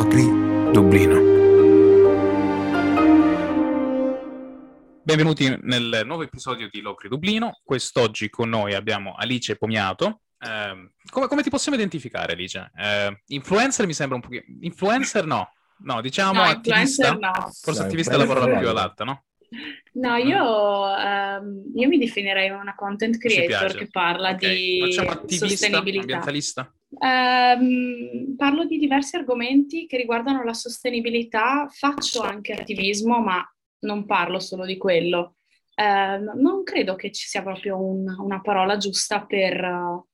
Locri, Dublino. Benvenuti nel nuovo episodio di Locri Dublino. Quest'oggi con noi abbiamo Alice Pomiato. Eh, come, come, ti possiamo identificare, Alice? Eh, influencer mi sembra un pochino... Influencer no. No, diciamo no, attivista. No. Forse no, attivista è la parola più adatta, no? No, io, um, io, mi definirei una content creator che parla okay. di Facciamo attivista, sostenibilità. ambientalista? Um, parlo di diversi argomenti che riguardano la sostenibilità, faccio anche attivismo, ma non parlo solo di quello. Uh, non credo che ci sia proprio un, una parola giusta per, uh,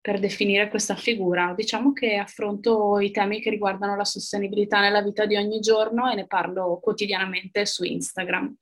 per definire questa figura. Diciamo che affronto i temi che riguardano la sostenibilità nella vita di ogni giorno e ne parlo quotidianamente su Instagram.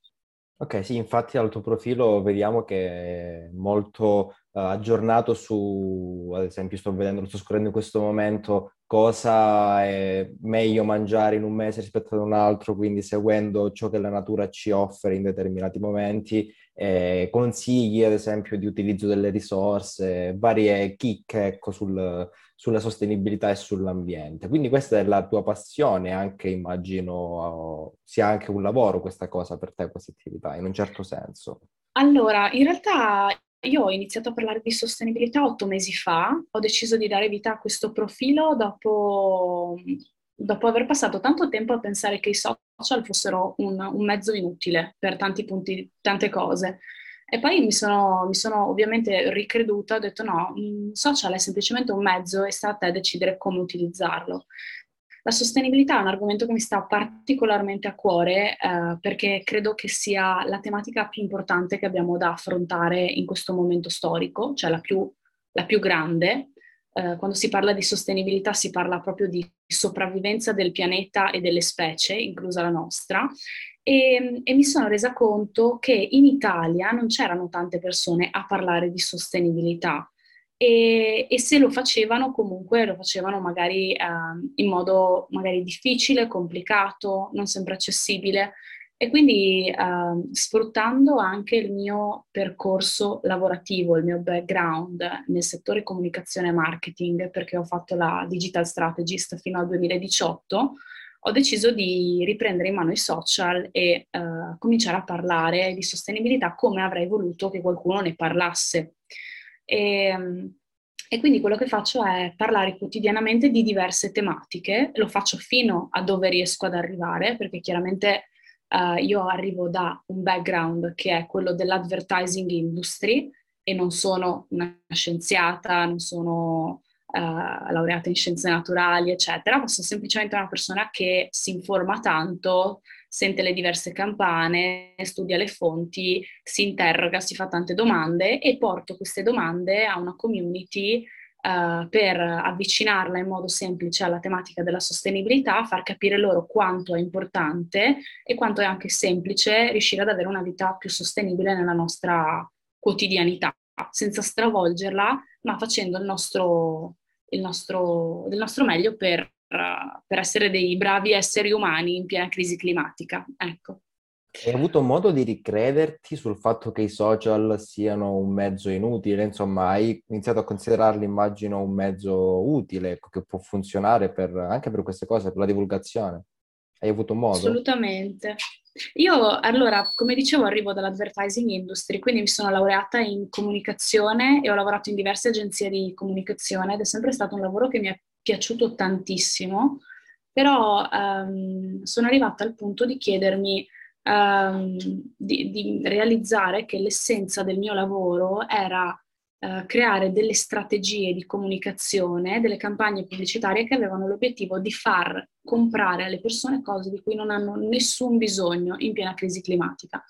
Ok, sì, infatti dal tuo profilo vediamo che è molto uh, aggiornato su, ad esempio sto vedendo, lo sto scorrendo in questo momento, cosa è meglio mangiare in un mese rispetto ad un altro, quindi seguendo ciò che la natura ci offre in determinati momenti, eh, consigli ad esempio di utilizzo delle risorse, varie chicche ecco, sul, sulla sostenibilità e sull'ambiente. Quindi questa è la tua passione, anche immagino sia anche un lavoro questa cosa per te, questa attività, in un certo senso. Allora, in realtà io ho iniziato a parlare di sostenibilità otto mesi fa, ho deciso di dare vita a questo profilo dopo, dopo aver passato tanto tempo a pensare che i social fossero un, un mezzo inutile per tanti punti, tante cose. E poi mi sono, mi sono ovviamente ricreduta, ho detto no, social è semplicemente un mezzo e sta a te decidere come utilizzarlo. La sostenibilità è un argomento che mi sta particolarmente a cuore eh, perché credo che sia la tematica più importante che abbiamo da affrontare in questo momento storico, cioè la più, la più grande. Eh, quando si parla di sostenibilità si parla proprio di sopravvivenza del pianeta e delle specie, inclusa la nostra, e, e, mi sono resa conto che in Italia non c'erano tante persone a parlare di sostenibilità. E, e se lo facevano comunque lo facevano magari eh, in modo magari difficile, complicato, non sempre accessibile. E quindi eh, sfruttando anche il mio percorso lavorativo, il mio background nel settore comunicazione e marketing perché ho fatto la digital strategist fino al 2018 ho deciso di riprendere in mano i social e uh, cominciare a parlare di sostenibilità come avrei voluto che qualcuno ne parlasse. E, e quindi quello che faccio è parlare quotidianamente di diverse tematiche, lo faccio fino a dove riesco ad arrivare, perché chiaramente uh, io arrivo da un background che è quello dell'advertising industry e non sono una scienziata, non sono uh, laureata in scienze naturali, eccetera, ma sono semplicemente una persona che si informa tanto, sente le diverse campane, studia le fonti, si interroga, si fa tante domande e porto queste domande a una community Uh, per avvicinarla in modo semplice alla tematica della sostenibilità, far capire loro quanto è importante e quanto è anche semplice riuscire ad avere una vita più sostenibile nella nostra quotidianità, senza stravolgerla, ma facendo il nostro, nostro, del nostro meglio per, per essere dei bravi esseri umani in piena crisi climatica. Ecco. Hai avuto modo di ricrederti sul fatto che i social siano un mezzo inutile? Insomma, hai iniziato a considerarli, immagino, un mezzo utile, ecco, che può funzionare per, anche per queste cose, per la divulgazione. Hai avuto modo? Assolutamente. Io, allora, come dicevo, arrivo dall'advertising industry, quindi mi sono laureata in comunicazione e ho lavorato in diverse agenzie di comunicazione ed è sempre stato un lavoro che mi è piaciuto tantissimo, però um, sono arrivata al punto di chiedermi um, di, di realizzare che l'essenza del mio lavoro era Uh, creare delle strategie di comunicazione, delle campagne pubblicitarie che avevano l'obiettivo di far comprare alle persone cose di cui non hanno nessun bisogno in piena crisi climatica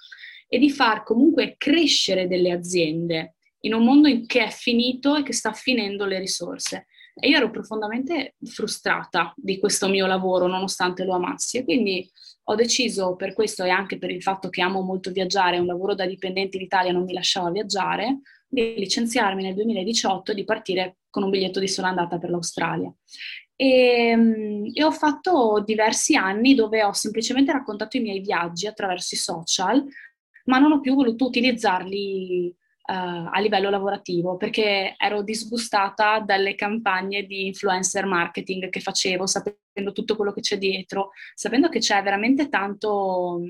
e di far comunque crescere delle aziende in un mondo in che è finito e che sta finendo le risorse. E io ero profondamente frustrata di questo mio lavoro, nonostante lo amassi. E quindi ho deciso per questo e anche per il fatto che amo molto viaggiare, un lavoro da dipendente in Italia non mi lasciava viaggiare, di licenziarmi nel 2018 e di partire con un biglietto di sola andata per l'Australia. E, mm, e, ho fatto diversi anni dove ho semplicemente raccontato i miei viaggi attraverso i social, ma non ho più voluto utilizzarli a livello lavorativo perché ero disgustata dalle campagne di influencer marketing che facevo, sapendo tutto quello che c'è dietro, sapendo che c'è veramente tanto,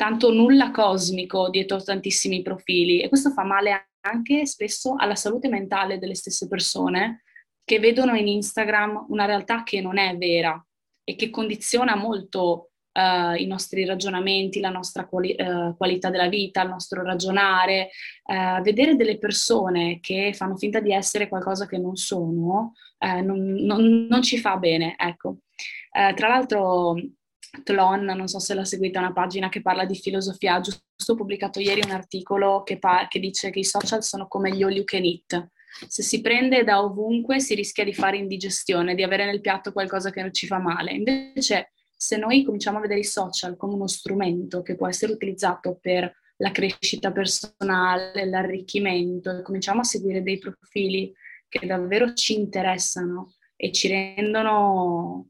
tanto nulla cosmico dietro tantissimi profili e questo fa male anche spesso alla salute mentale delle stesse persone che vedono in Instagram una realtà che non è vera e che condiziona molto uh, i nostri ragionamenti, la nostra quali- uh, qualità della vita, il nostro ragionare, uh, vedere delle persone che fanno finta di essere qualcosa che non sono, non, non, non, ci fa bene, ecco. tra l'altro Tlon, non so se l'ha seguita, una pagina che parla di filosofia, giusto ho pubblicato ieri un articolo che, pa- che dice che i social sono come gli all you can eat. Se si prende da ovunque si rischia di fare indigestione, di avere nel piatto qualcosa che non ci fa male. Invece se noi cominciamo a vedere i social come uno strumento che può essere utilizzato per la crescita personale, l'arricchimento, e cominciamo a seguire dei profili che davvero ci interessano e ci rendono,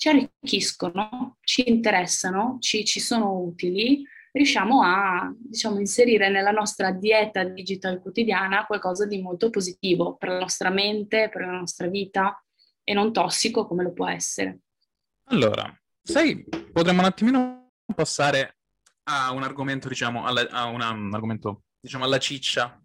ci arricchiscono, ci interessano, ci, ci sono utili, riusciamo a diciamo, inserire nella nostra dieta digital quotidiana qualcosa di molto positivo per la nostra mente, per la nostra vita e non tossico come lo può essere. Allora, sai, potremmo un attimino passare a un argomento, diciamo, alla, a una, un argomento, diciamo, alla ciccia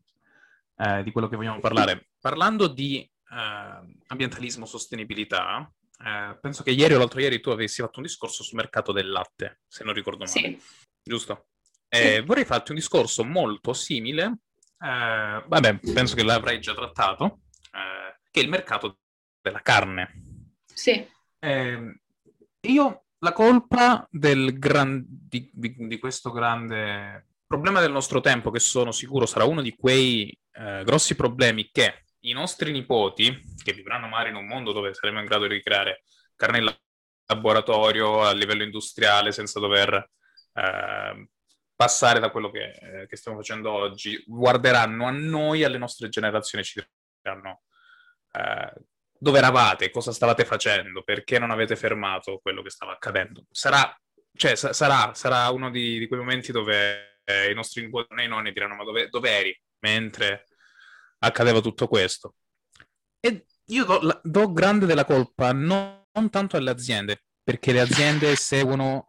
eh, di quello che vogliamo parlare. Parlando di eh, ambientalismo, sostenibilità, eh, penso che ieri o l'altro ieri tu avessi fatto un discorso sul mercato del latte, se non ricordo male. Sì. Giusto? Sì. Vorrei farti un discorso molto simile, eh, vabbè, penso che l'avrai già trattato, eh, che è il mercato della carne. Sì. Eh, io la colpa del gran, di, di, di, questo grande problema del nostro tempo, che sono sicuro sarà uno di quei eh, grossi problemi che i nostri nipoti, che vivranno magari in un mondo dove saremo in grado di ricreare carne in laboratorio a livello industriale senza dover eh, passare da quello che, eh, che, stiamo facendo oggi, guarderanno a noi, alle nostre generazioni, ci diranno eh, dove eravate, cosa stavate facendo, perché non avete fermato quello che stava accadendo. Sarà, cioè, sa- sarà, sarà uno di, di, quei momenti dove eh, i nostri nipoti e i nonni diranno ma dove, dove, eri? Mentre accadeva tutto questo? E io do, do grande della colpa non, non tanto alle aziende, perché le aziende seguono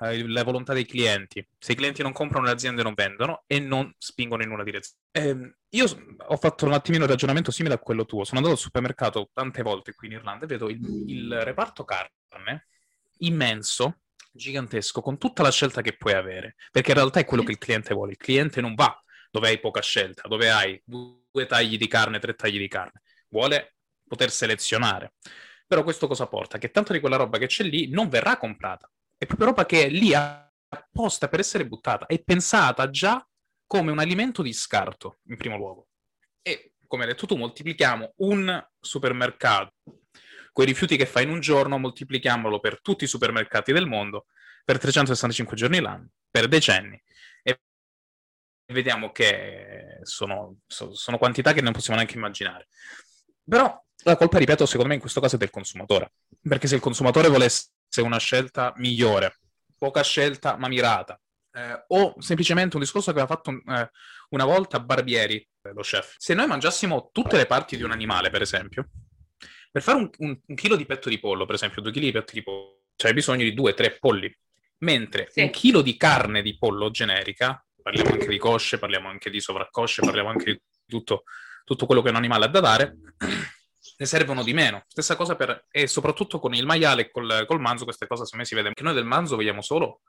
eh, la volontà dei clienti. Se i clienti non comprano, le aziende non vendono e non spingono in una direzione. Eh, io ho fatto un attimino un ragionamento simile a quello tuo. Sono andato al supermercato tante volte qui in Irlanda e vedo il, il reparto carne immenso, gigantesco, con tutta la scelta che puoi avere. Perché in realtà è quello che il cliente vuole. Il cliente non va dove hai poca scelta, dove hai due tagli di carne, tre tagli di carne. Vuole poter selezionare. Però questo cosa porta? Che tanto di quella roba che c'è lì non verrà comprata. È proprio roba che è lì apposta per essere buttata. È pensata già come un alimento di scarto, in primo luogo. E, come hai detto tu, moltiplichiamo un supermercato, quei rifiuti che fa in un giorno, moltiplichiamolo per tutti i supermercati del mondo, per 365 giorni l'anno, per decenni. Vediamo che sono, sono quantità che non possiamo neanche immaginare. Però la colpa, ripeto, secondo me in questo caso è del consumatore. Perché se il consumatore volesse una scelta migliore, poca scelta ma mirata, eh, o semplicemente un discorso che aveva fatto eh, una volta Barbieri, eh, lo chef. Se noi mangiassimo tutte le parti di un animale, per esempio, per fare un, un, un chilo di petto di pollo, per esempio, due chili di petto di pollo, c'hai bisogno di due, tre polli. Mentre sì. un chilo di carne di pollo generica, parliamo anche di cosce, parliamo anche di sovraccosce, parliamo anche di tutto, tutto quello che un animale ha da dare, ne servono di meno. Stessa cosa per, e soprattutto con il maiale e col, col manzo, questa cosa secondo me si vede, che noi del manzo vogliamo solo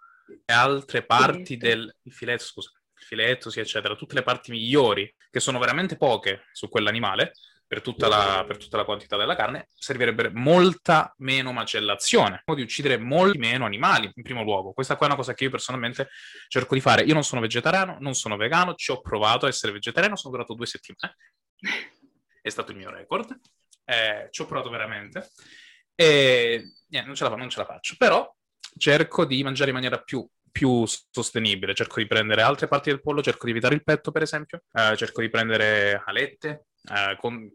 e altre parti filetto. del il filetto, scusa, il filetto, sì, eccetera, tutte le parti migliori, che sono veramente poche su quell'animale, per tutta, la, per tutta la quantità della carne, servirebbe molta meno macellazione, di uccidere molti meno animali in primo luogo. Questa qua è una cosa che io personalmente cerco di fare. Io non sono vegetariano, non sono vegano, ci ho provato a essere vegetariano, sono durato due settimane, è stato il mio record, eh, ci ho provato veramente e niente, non, ce la, non ce la faccio, però cerco di mangiare in maniera più, più, sostenibile. Cerco di prendere altre parti del pollo, cerco di evitare il petto, per esempio. Eh, cerco di prendere alette, eh, con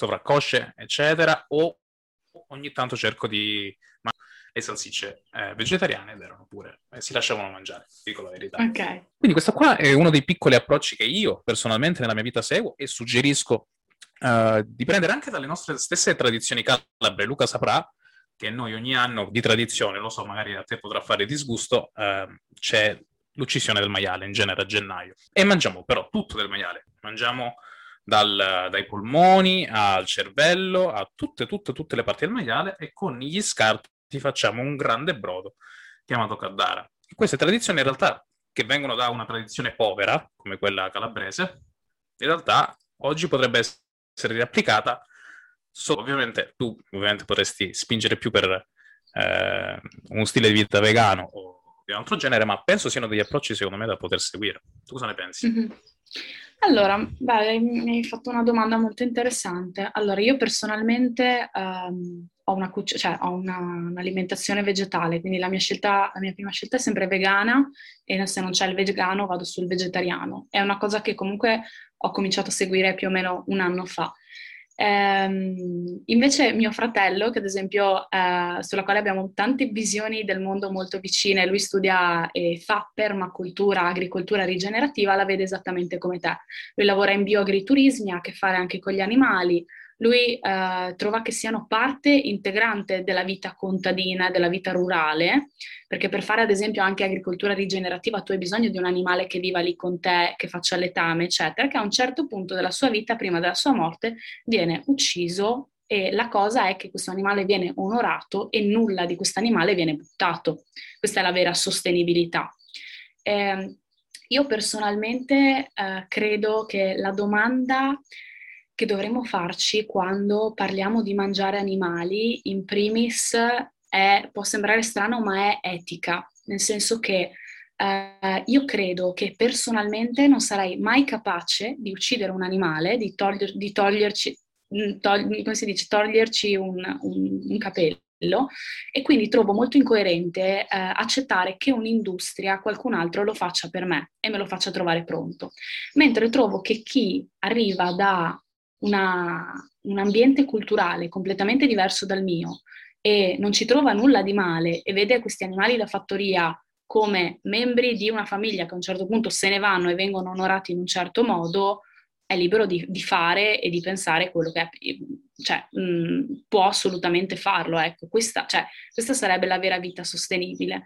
sovraccosce, eccetera. O ogni tanto cerco di... Ma le salsicce eh, vegetariane ed erano pure, eh, si lasciavano mangiare, dico la verità. Ok. Quindi questo qua è uno dei piccoli approcci che io personalmente nella mia vita seguo e suggerisco uh, di prendere anche dalle nostre stesse tradizioni calabre. Luca saprà che noi ogni anno di tradizione, lo so, magari a te potrà fare disgusto, uh, c'è l'uccisione del maiale in genere a gennaio. E mangiamo però tutto del maiale. Mangiamo dal, dai polmoni al cervello, a tutte, tutte, tutte le parti del maiale e con gli scarti facciamo un grande brodo chiamato kaddara. Queste tradizioni in realtà che vengono da una tradizione povera, come quella calabrese, in realtà oggi potrebbe essere riapplicata. So, ovviamente tu ovviamente potresti spingere più per eh, uno stile di vita vegano o di un altro genere, ma penso siano degli approcci secondo me da poter seguire. Tu cosa ne pensi? Mm-hmm. Allora, beh, mi hai fatto una domanda molto interessante. Allora, io personalmente um, ho, una, cioè, ho una, un'alimentazione vegetale, quindi la mia, scelta, la mia prima scelta è sempre vegana e se non c'è il vegano vado sul vegetariano. È una cosa che comunque ho cominciato a seguire più o meno un anno fa. Ehm, invece mio fratello, che ad esempio, eh, sulla quale abbiamo tante visioni del mondo molto vicine, lui studia e fa permacultura, agricoltura rigenerativa, la vede esattamente come te. Lui lavora in bioagriturismi, ha a che fare anche con gli animali, lui eh, trova che siano parte integrante della vita contadina, della vita rurale, perché per fare ad esempio anche agricoltura rigenerativa tu hai bisogno di un animale che viva lì con te, che faccia letame, eccetera, che a un certo punto della sua vita, prima della sua morte, viene ucciso e la cosa è che questo animale viene onorato e nulla di questo animale viene buttato. Questa è la vera sostenibilità. Eh, io personalmente eh, credo che la domanda che dovremmo farci quando parliamo di mangiare animali, in primis è, può sembrare strano, ma è etica, nel senso che eh, io credo che personalmente non sarei mai capace di uccidere un animale, di, toglier, di toglierci, mm, togli, come si dice, toglierci un, un, un capello e quindi trovo molto incoerente eh, accettare che un'industria, qualcun altro lo faccia per me e me lo faccia trovare pronto. Mentre trovo che chi arriva da una, un ambiente culturale completamente diverso dal mio e non ci trova nulla di male e vede questi animali da fattoria come membri di una famiglia che a un certo punto se ne vanno e vengono onorati in un certo modo, è libero di, di fare e di pensare quello che è, cioè, mh, mm, può assolutamente farlo. Ecco, questa, cioè, questa sarebbe la vera vita sostenibile.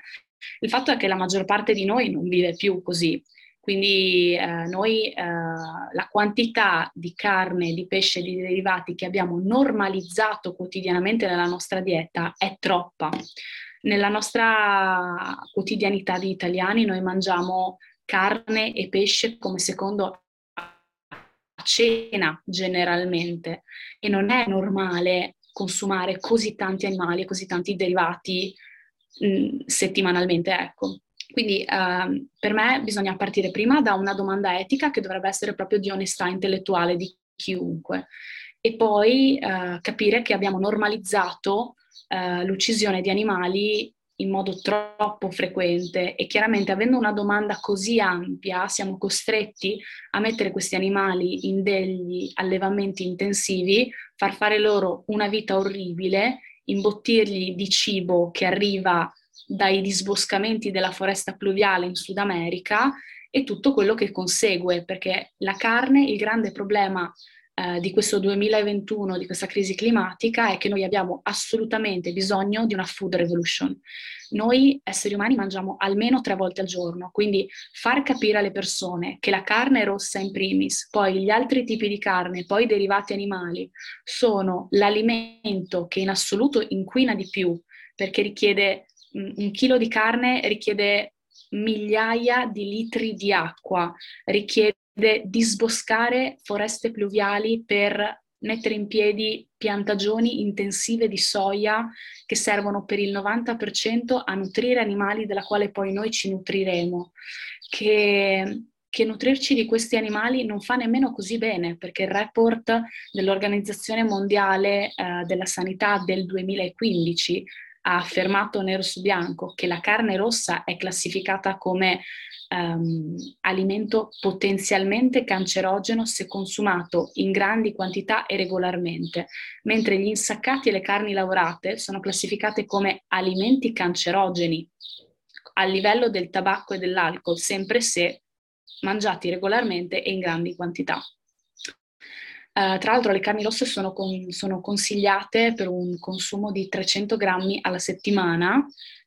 Il fatto è che la maggior parte di noi non vive più così quindi eh, noi eh, la quantità di carne, di pesce, di derivati che abbiamo normalizzato quotidianamente nella nostra dieta è troppa. Nella nostra quotidianità di italiani noi mangiamo carne e pesce come secondo cena generalmente e non è normale consumare così tanti animali e così tanti derivati mh, mm, settimanalmente, ecco. Quindi uh, per me bisogna partire prima da una domanda etica che dovrebbe essere proprio di onestà intellettuale di chiunque e poi uh, capire che abbiamo normalizzato uh, l'uccisione di animali in modo troppo frequente e chiaramente avendo una domanda così ampia siamo costretti a mettere questi animali in degli allevamenti intensivi, far fare loro una vita orribile, imbottirgli di cibo che arriva dai disboscamenti della foresta pluviale in Sud America e tutto quello che consegue, perché la carne, il grande problema eh, di questo 2021, di questa crisi climatica, è che noi abbiamo assolutamente bisogno di una food revolution. Noi esseri umani mangiamo almeno tre volte al giorno, quindi far capire alle persone che la carne rossa in primis, poi gli altri tipi di carne, poi i derivati animali, sono l'alimento che in assoluto inquina di più, perché richiede un chilo di carne richiede migliaia di litri di acqua, richiede disboscare foreste pluviali per mettere in piedi piantagioni intensive di soia che servono per il 90% a nutrire animali della quale poi noi ci nutriremo, che, che nutrirci di questi animali non fa nemmeno così bene, perché il report dell'Organizzazione Mondiale eh, della Sanità del 2015 ha affermato nero su bianco che la carne rossa è classificata come um, alimento potenzialmente cancerogeno se consumato in grandi quantità e regolarmente, mentre gli insaccati e le carni lavorate sono classificate come alimenti cancerogeni a livello del tabacco e dell'alcol, sempre se mangiati regolarmente e in grandi quantità. Uh, tra l'altro le carni rosse sono, con, sono, consigliate per un consumo di 300 grammi alla settimana,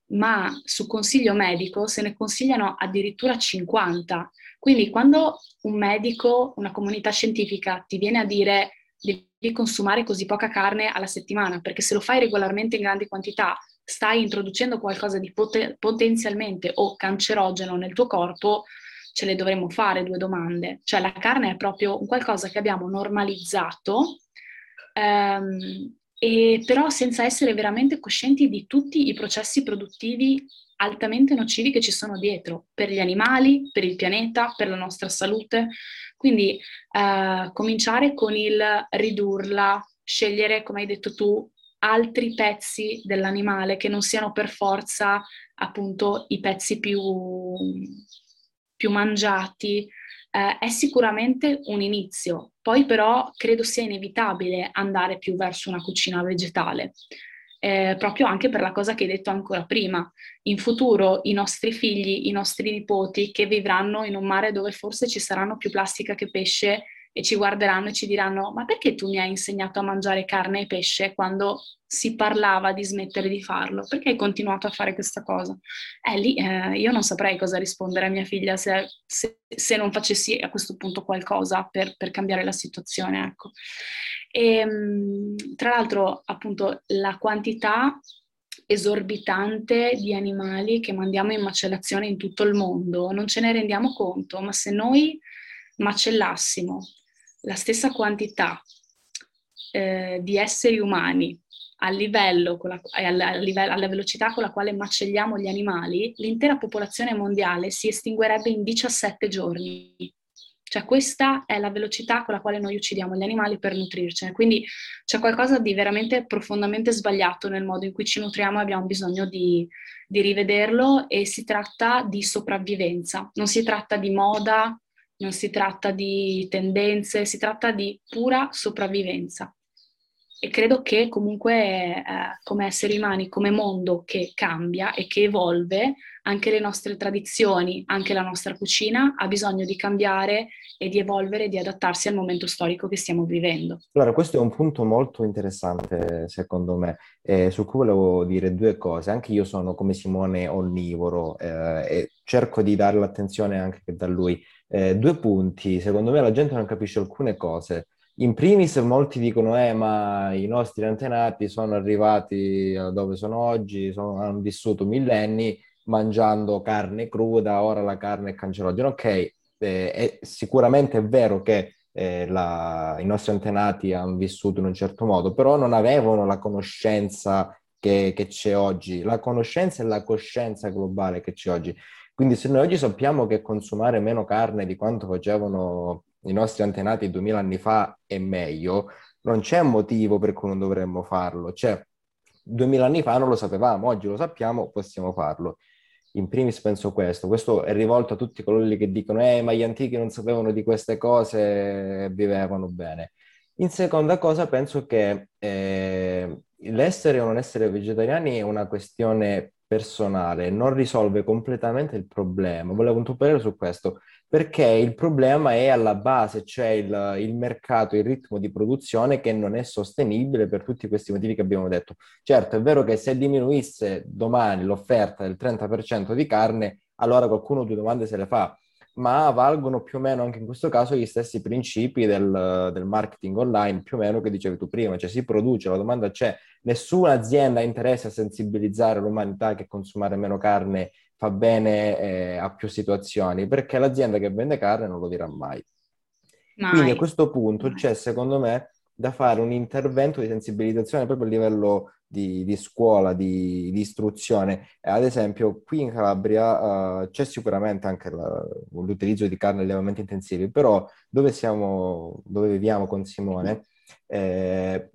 ma su consiglio medico se ne consigliano addirittura 50. Quindi quando un medico, una comunità scientifica ti viene a dire devi consumare così poca carne alla settimana, perché se lo fai regolarmente in grandi quantità stai introducendo qualcosa di pot- potenzialmente o cancerogeno nel tuo corpo, ce le dovremmo fare due domande. Cioè la carne è proprio qualcosa che abbiamo normalizzato, ehm, e però senza essere veramente coscienti di tutti i processi produttivi altamente nocivi che ci sono dietro, per gli animali, per il pianeta, per la nostra salute. Quindi eh, cominciare con il ridurla, scegliere, come hai detto tu, altri pezzi dell'animale che non siano per forza appunto i pezzi più più mangiati, eh, è sicuramente un inizio. Poi però credo sia inevitabile andare più verso una cucina vegetale. Eh, proprio anche per la cosa che hai detto ancora prima. In futuro i nostri figli, i nostri nipoti che vivranno in un mare dove forse ci saranno più plastica che pesce e ci guarderanno e ci diranno ma perché tu mi hai insegnato a mangiare carne e pesce quando si parlava di smettere di farlo? Perché hai continuato a fare questa cosa? Eh, lì eh, io non saprei cosa rispondere a mia figlia se, se, se non facessi a questo punto qualcosa per, per cambiare la situazione. Ecco. E, ehm, tra l'altro, appunto, la quantità esorbitante di animali che mandiamo in macellazione in tutto il mondo, non ce ne rendiamo conto, ma se noi macellassimo la stessa quantità eh, di esseri umani al livello, la, alla, alla velocità con la quale macelliamo gli animali, l'intera popolazione mondiale si estinguerebbe in 17 giorni. Cioè questa è la velocità con la quale noi uccidiamo gli animali per nutrircene. Quindi c'è qualcosa di veramente profondamente sbagliato nel modo in cui ci nutriamo e abbiamo bisogno di, di rivederlo e si tratta di sopravvivenza, non si tratta di moda, non si tratta di tendenze, si tratta di pura sopravvivenza. E credo che comunque eh, come esseri umani, come mondo che cambia e che evolve, anche le nostre tradizioni, anche la nostra cucina ha bisogno di cambiare e di evolvere di adattarsi al momento storico che stiamo vivendo. Allora, questo è un punto molto interessante secondo me, eh, su cui volevo dire due cose. Anche io sono come Simone onnivoro eh, e cerco di dare l'attenzione anche da lui eh, due punti, secondo me la gente non capisce alcune cose. In primis molti dicono, eh, ma i nostri antenati sono arrivati dove sono oggi, sono, hanno vissuto millenni mangiando carne cruda, ora la carne è cancerogena. Ok, eh, è, sicuramente è vero che eh, la, i nostri antenati hanno vissuto in un certo modo, però non avevano la conoscenza che, che c'è oggi, la conoscenza e la coscienza globale che c'è oggi. Quindi se noi oggi sappiamo che consumare meno carne di quanto facevano i nostri antenati duemila anni fa è meglio, non c'è motivo per cui non dovremmo farlo. Cioè, duemila anni fa non lo sapevamo, oggi lo sappiamo, possiamo farlo. In primis penso questo, questo è rivolto a tutti coloro che dicono eh, ma gli antichi non sapevano di queste cose e vivevano bene. In seconda cosa penso che eh, l'essere o non essere vegetariani è una questione personale non risolve completamente il problema. Volevo un tuo parere su questo, perché il problema è alla base, cioè il, il, mercato, il ritmo di produzione che non è sostenibile per tutti questi motivi che abbiamo detto. Certo, è vero che se diminuisse domani l'offerta del 30% di carne, allora qualcuno due domande se le fa ma valgono più o meno anche in questo caso gli stessi principi del, del, marketing online, più o meno che dicevi tu prima, cioè si produce, la domanda c'è, nessuna azienda ha interesse a sensibilizzare l'umanità che consumare meno carne fa bene eh, a più situazioni, perché l'azienda che vende carne non lo dirà mai. mai. Quindi a questo punto c'è secondo me da fare un intervento di sensibilizzazione proprio a livello di, di scuola, di, di, istruzione. Ad esempio, qui in Calabria uh, c'è sicuramente anche la, l'utilizzo di carne allevamenti intensivi, però dove, siamo, dove viviamo con Simone, eh,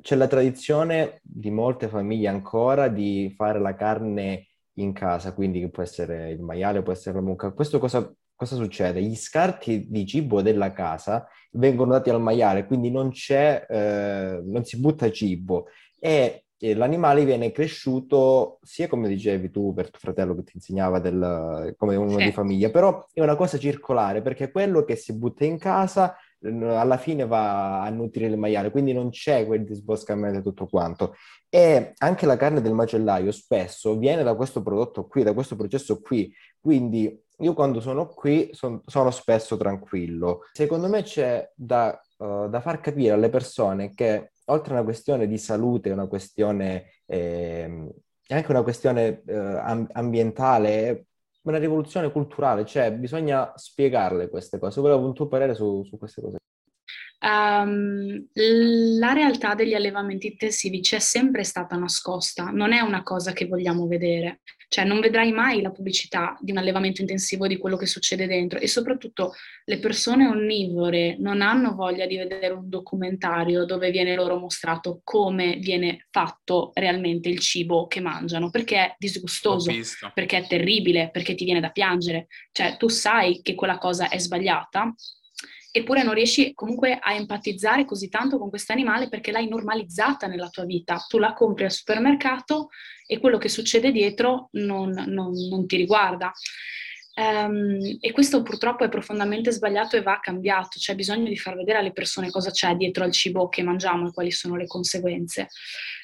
c'è la tradizione di molte famiglie ancora di fare la carne in casa, quindi può essere il maiale, può essere la mucca. Questo cosa, cosa succede? Gli scarti di cibo della casa vengono dati al maiale, quindi non c'è, eh, non si butta cibo e l'animale viene cresciuto sia come dicevi tu per tuo fratello che ti insegnava del, come uno sì. di famiglia, però è una cosa circolare perché quello che si butta in casa alla fine va a nutrire il maiale, quindi non c'è quel disboscamento e tutto quanto. E anche la carne del macellaio spesso viene da questo prodotto qui, da questo processo qui, quindi io quando sono qui son, sono spesso tranquillo. Secondo me c'è da, uh, da, far capire alle persone che oltre a una questione di salute, una questione, eh, anche una questione eh, ambientale, una rivoluzione culturale, cioè bisogna spiegarle queste cose. Volevo un tuo parere su, su queste cose. Um, la realtà degli allevamenti intensivi c'è sempre stata nascosta, non è una cosa che vogliamo vedere, cioè non vedrai mai la pubblicità di un allevamento intensivo di quello che succede dentro e soprattutto le persone onnivore non hanno voglia di vedere un documentario dove viene loro mostrato come viene fatto realmente il cibo che mangiano, perché è disgustoso, perché è terribile, perché ti viene da piangere, cioè tu sai che quella cosa è sbagliata eppure non riesci comunque a empatizzare così tanto con questo animale perché l'hai normalizzata nella tua vita. Tu la compri al supermercato e quello che succede dietro non, non, non ti riguarda. Um, e questo purtroppo è profondamente sbagliato e va cambiato, c'è bisogno di far vedere alle persone cosa c'è dietro al cibo che mangiamo e quali sono le conseguenze.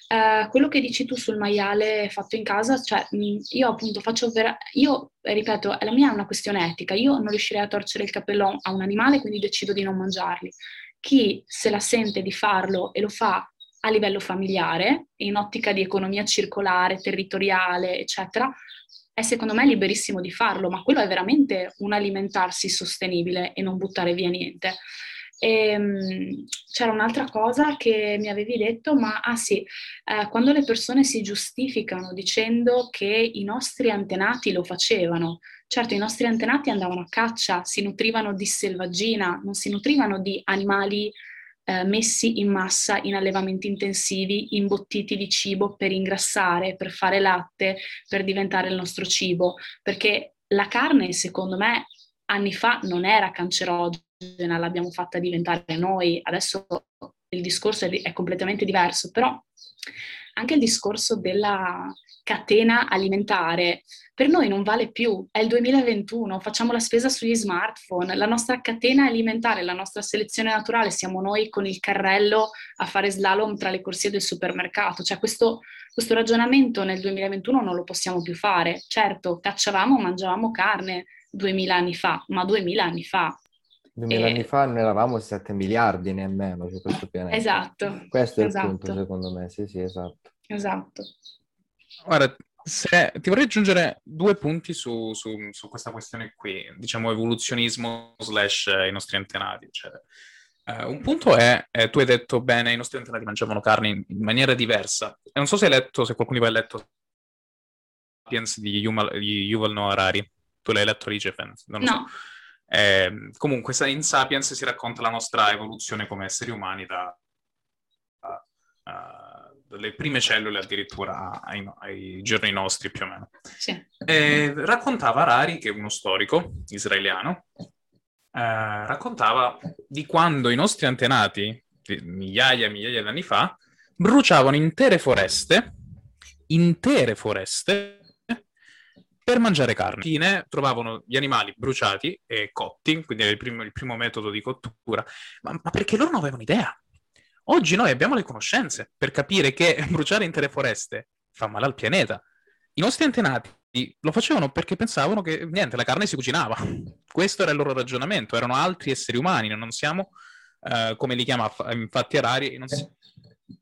Uh, quello che dici tu sul maiale fatto in casa, cioè io appunto faccio vera- io ripeto, la mia è una questione etica, io non riuscirei a torcere il capello a un animale, quindi decido di non mangiarli. Chi se la sente di farlo e lo fa a livello familiare, in ottica di economia circolare, territoriale, eccetera, è secondo me liberissimo di farlo, ma quello è veramente un alimentarsi sostenibile e non buttare via niente. E, um, c'era un'altra cosa che mi avevi detto, ma ah sì, eh, quando le persone si giustificano dicendo che i nostri antenati lo facevano, certo i nostri antenati andavano a caccia, si nutrivano di selvaggina, non si nutrivano di animali eh, messi in massa in allevamenti intensivi, imbottiti di cibo per ingrassare, per fare latte, per diventare il nostro cibo, perché la carne secondo me anni fa non era cancerogena l'abbiamo fatta diventare noi, adesso il discorso è, è completamente diverso, però anche il discorso della catena alimentare per noi non vale più, è il 2021, facciamo la spesa sugli smartphone, la nostra catena alimentare, la nostra selezione naturale, siamo noi con il carrello a fare slalom tra le corsie del supermercato, cioè questo, questo ragionamento nel 2021 non lo possiamo più fare, certo cacciavamo, mangiavamo carne 2000 anni fa, ma 2000 anni fa 2000 e... anni fa non eravamo 7 miliardi nemmeno su questo pianeta. Esatto. Questo è esatto. il punto secondo me, sì sì, esatto. Esatto. Guarda, se, ti vorrei aggiungere due punti su, su, su, questa questione qui, diciamo evoluzionismo slash eh, i nostri antenati. Cioè, uh, un punto è, eh, tu hai detto bene, i nostri antenati mangiavano carne in, in, maniera diversa. E non so se hai letto, se qualcuno di voi ha letto Sapiens di Yuval Noah Harari. Tu l'hai letto? Non lo no. so. Eh, comunque, in Sapiens si racconta la nostra evoluzione come esseri umani da, uh, dalle prime cellule addirittura ai, ai, giorni nostri più o meno. Sì. Eh, raccontava Rari, che è uno storico israeliano, eh, raccontava di quando i nostri antenati, migliaia e migliaia di anni fa, bruciavano intere foreste, intere foreste, per mangiare carne. Fine trovavano gli animali bruciati e cotti, quindi era il primo, il primo metodo di cottura, ma, ma, perché loro non avevano idea. Oggi noi abbiamo le conoscenze per capire che bruciare intere foreste fa male al pianeta. I nostri antenati lo facevano perché pensavano che niente, la carne si cucinava. Questo era il loro ragionamento, erano altri esseri umani, non siamo, uh, come li chiama infatti Arari, non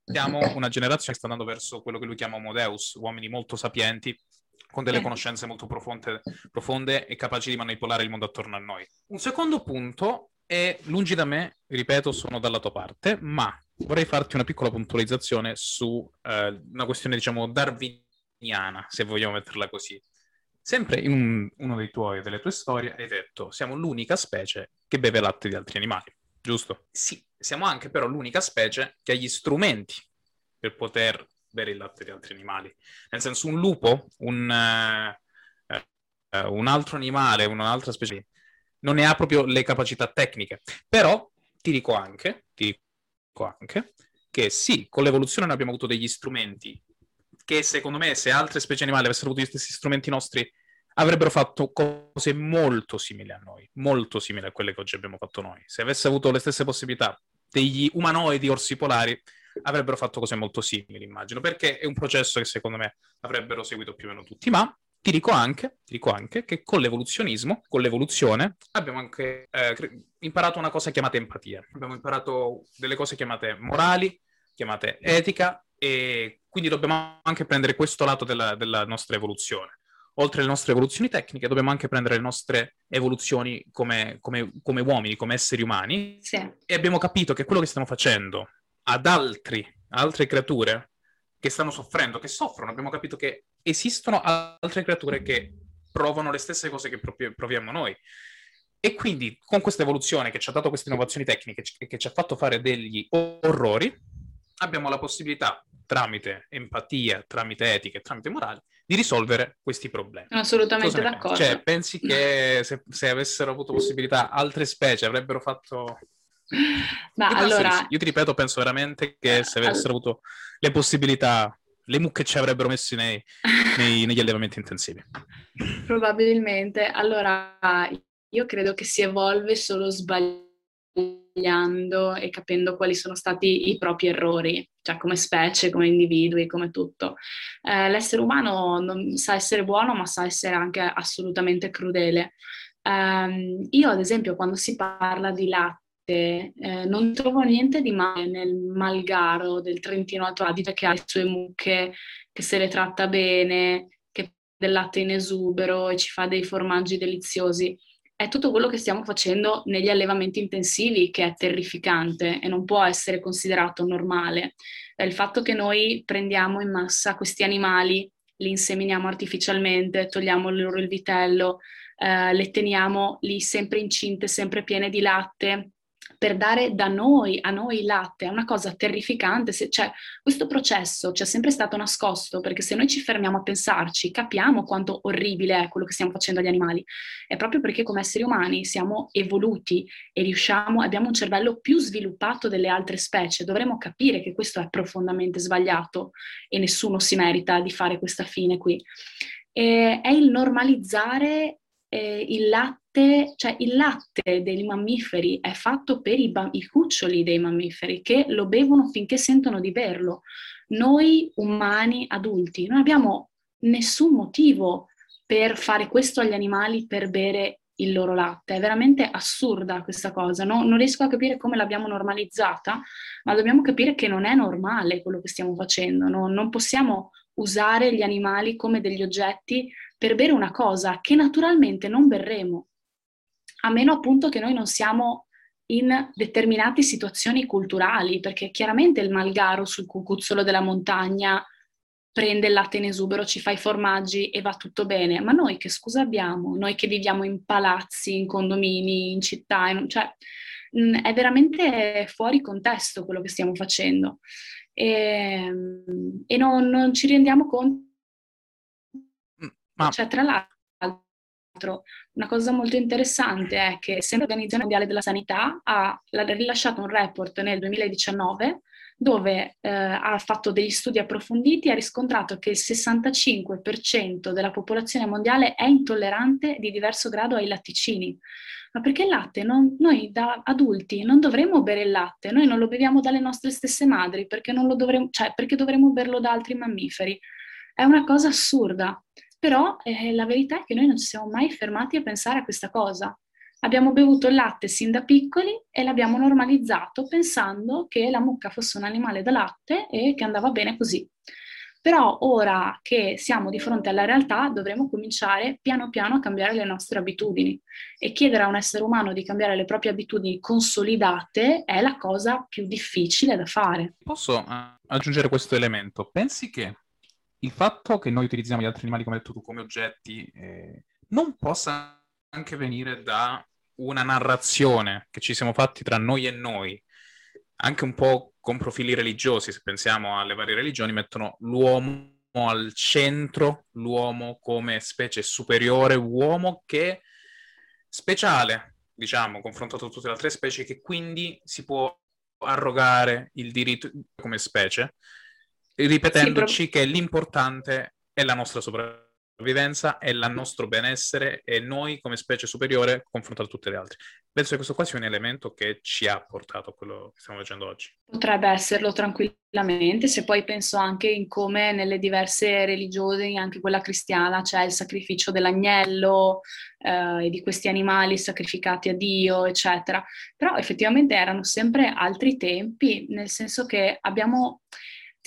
siamo una generazione che sta andando verso quello che lui chiama Homo Deus, uomini molto sapienti con delle conoscenze molto profonde, profonde e capaci di manipolare il mondo attorno a noi. Un secondo punto è, lungi da me, ripeto, sono dalla tua parte, ma vorrei farti una piccola puntualizzazione su eh, una questione, diciamo, darwiniana, se vogliamo metterla così. Sempre in un, uno dei tuoi, delle tue storie hai detto siamo l'unica specie che beve latte di altri animali, giusto? Sì, siamo anche però l'unica specie che ha gli strumenti per poter bere il latte di altri animali. Nel senso, un lupo, un, uh, uh, un altro animale, un'altra specie, non ne ha proprio le capacità tecniche. Però ti dico anche, ti dico anche che sì, con l'evoluzione abbiamo avuto degli strumenti che secondo me se altre specie animali avessero avuto gli stessi strumenti nostri avrebbero fatto cose molto simili a noi, molto simili a quelle che oggi abbiamo fatto noi. Se avesse avuto le stesse possibilità degli umanoidi orsi polari, avrebbero fatto cose molto simili, immagino, perché è un processo che secondo me avrebbero seguito più o meno tutti. Ma ti dico anche, ti dico anche che con l'evoluzionismo, con l'evoluzione, abbiamo anche eh, imparato una cosa chiamata empatia. Abbiamo imparato delle cose chiamate morali, chiamate etica, e quindi dobbiamo anche prendere questo lato della, della nostra evoluzione oltre alle nostre evoluzioni tecniche, dobbiamo anche prendere le nostre evoluzioni come, come, come uomini, come esseri umani. Sì. E abbiamo capito che quello che stiamo facendo ad altri, altre creature che stanno soffrendo, che soffrono, abbiamo capito che esistono altre creature che provano le stesse cose che proviamo noi. E quindi con questa evoluzione che ci ha dato queste innovazioni tecniche e che ci ha fatto fare degli orrori, abbiamo la possibilità, tramite empatia, tramite etica e tramite morale, di risolvere questi problemi. Assolutamente d'accordo. Cioè, pensi che se, se, avessero avuto possibilità altre specie avrebbero fatto... Ma io allora... Io ti ripeto, penso veramente che se avessero avuto le possibilità, le mucche ci avrebbero messo nei, nei, negli allevamenti intensivi. Probabilmente. Allora, io credo che si evolve solo sbagliando e capendo quali sono stati i propri errori, cioè come specie, come individui, come tutto. Eh, l'essere umano non sa essere buono, ma sa essere anche assolutamente crudele. Eh, io, ad esempio, quando si parla di latte, eh, non trovo niente di male nel Malgaro del Trentino Alto Adige che ha le sue mucche, che se le tratta bene, che del latte in esubero e ci fa dei formaggi deliziosi è tutto quello che stiamo facendo negli allevamenti intensivi che è terrificante e non può essere considerato normale. Il fatto che noi prendiamo in massa questi animali, li inseminiamo artificialmente, togliamo loro il vitello, eh, le teniamo lì sempre incinte, sempre piene di latte, per dare da noi a noi il latte è una cosa terrificante. Se, cioè, questo processo ci è sempre stato nascosto perché se noi ci fermiamo a pensarci capiamo quanto orribile è quello che stiamo facendo agli animali. È proprio perché come esseri umani siamo evoluti e riusciamo, abbiamo un cervello più sviluppato delle altre specie. Dovremmo capire che questo è profondamente sbagliato e nessuno si merita di fare questa fine qui. E è il normalizzare eh, il latte, cioè il latte dei mammiferi è fatto per i, ba- i cuccioli dei mammiferi che lo bevono finché sentono di berlo. Noi umani adulti non abbiamo nessun motivo per fare questo agli animali per bere il loro latte. È veramente assurda questa cosa, no? non riesco a capire come l'abbiamo normalizzata, ma dobbiamo capire che non è normale quello che stiamo facendo, no? non possiamo usare gli animali come degli oggetti per bere una cosa che naturalmente non berremo, a meno appunto che noi non siamo in determinate situazioni culturali, perché chiaramente il malgaro sul cucuzzolo della montagna prende il latte in esubero, ci fa i formaggi e va tutto bene, ma noi che scusa abbiamo? Noi che viviamo in palazzi, in condomini, in città, in, cioè è veramente fuori contesto quello che stiamo facendo e, ehm, e non, non ci rendiamo conto ma... Cioè, tra l'altro, una cosa molto interessante è che sempre l'Organizzazione Mondiale della Sanità ha rilasciato un report nel 2019 dove eh, ha fatto degli studi approfonditi e ha riscontrato che il 65% della popolazione mondiale è intollerante di diverso grado ai latticini. Ma perché il latte, non, noi da adulti non dovremmo bere il latte, noi non lo beviamo dalle nostre stesse madri, perché, dovremmo, cioè, perché dovremmo berlo da altri mammiferi? È una cosa assurda. Però eh, la verità è che noi non ci siamo mai fermati a pensare a questa cosa. Abbiamo bevuto il latte sin da piccoli e l'abbiamo normalizzato pensando che la mucca fosse un animale da latte e che andava bene così. Però ora che siamo di fronte alla realtà dovremo cominciare piano piano a cambiare le nostre abitudini e chiedere a un essere umano di cambiare le proprie abitudini consolidate è la cosa più difficile da fare. Posso uh, aggiungere questo elemento? Pensi che il fatto che noi utilizziamo gli altri animali, come hai detto tu, come oggetti, eh, non possa anche venire da una narrazione che ci siamo fatti tra noi e noi, anche un po' con profili religiosi, se pensiamo alle varie religioni, mettono l'uomo al centro, l'uomo come specie superiore, uomo che speciale, diciamo, confrontato a tutte le altre specie, che quindi si può arrogare il diritto come specie, ripetendoci sì, però... che l'importante è la nostra sopravvivenza è il nostro benessere e noi come specie superiore confrontato a tutte le altre. Penso che questo qua sia un elemento che ci ha portato a quello che stiamo facendo oggi. Potrebbe esserlo tranquillamente, se poi penso anche in come nelle diverse religioni, anche quella cristiana, c'è il sacrificio dell'agnello eh, e di questi animali sacrificati a Dio, eccetera. Però effettivamente erano sempre altri tempi, nel senso che abbiamo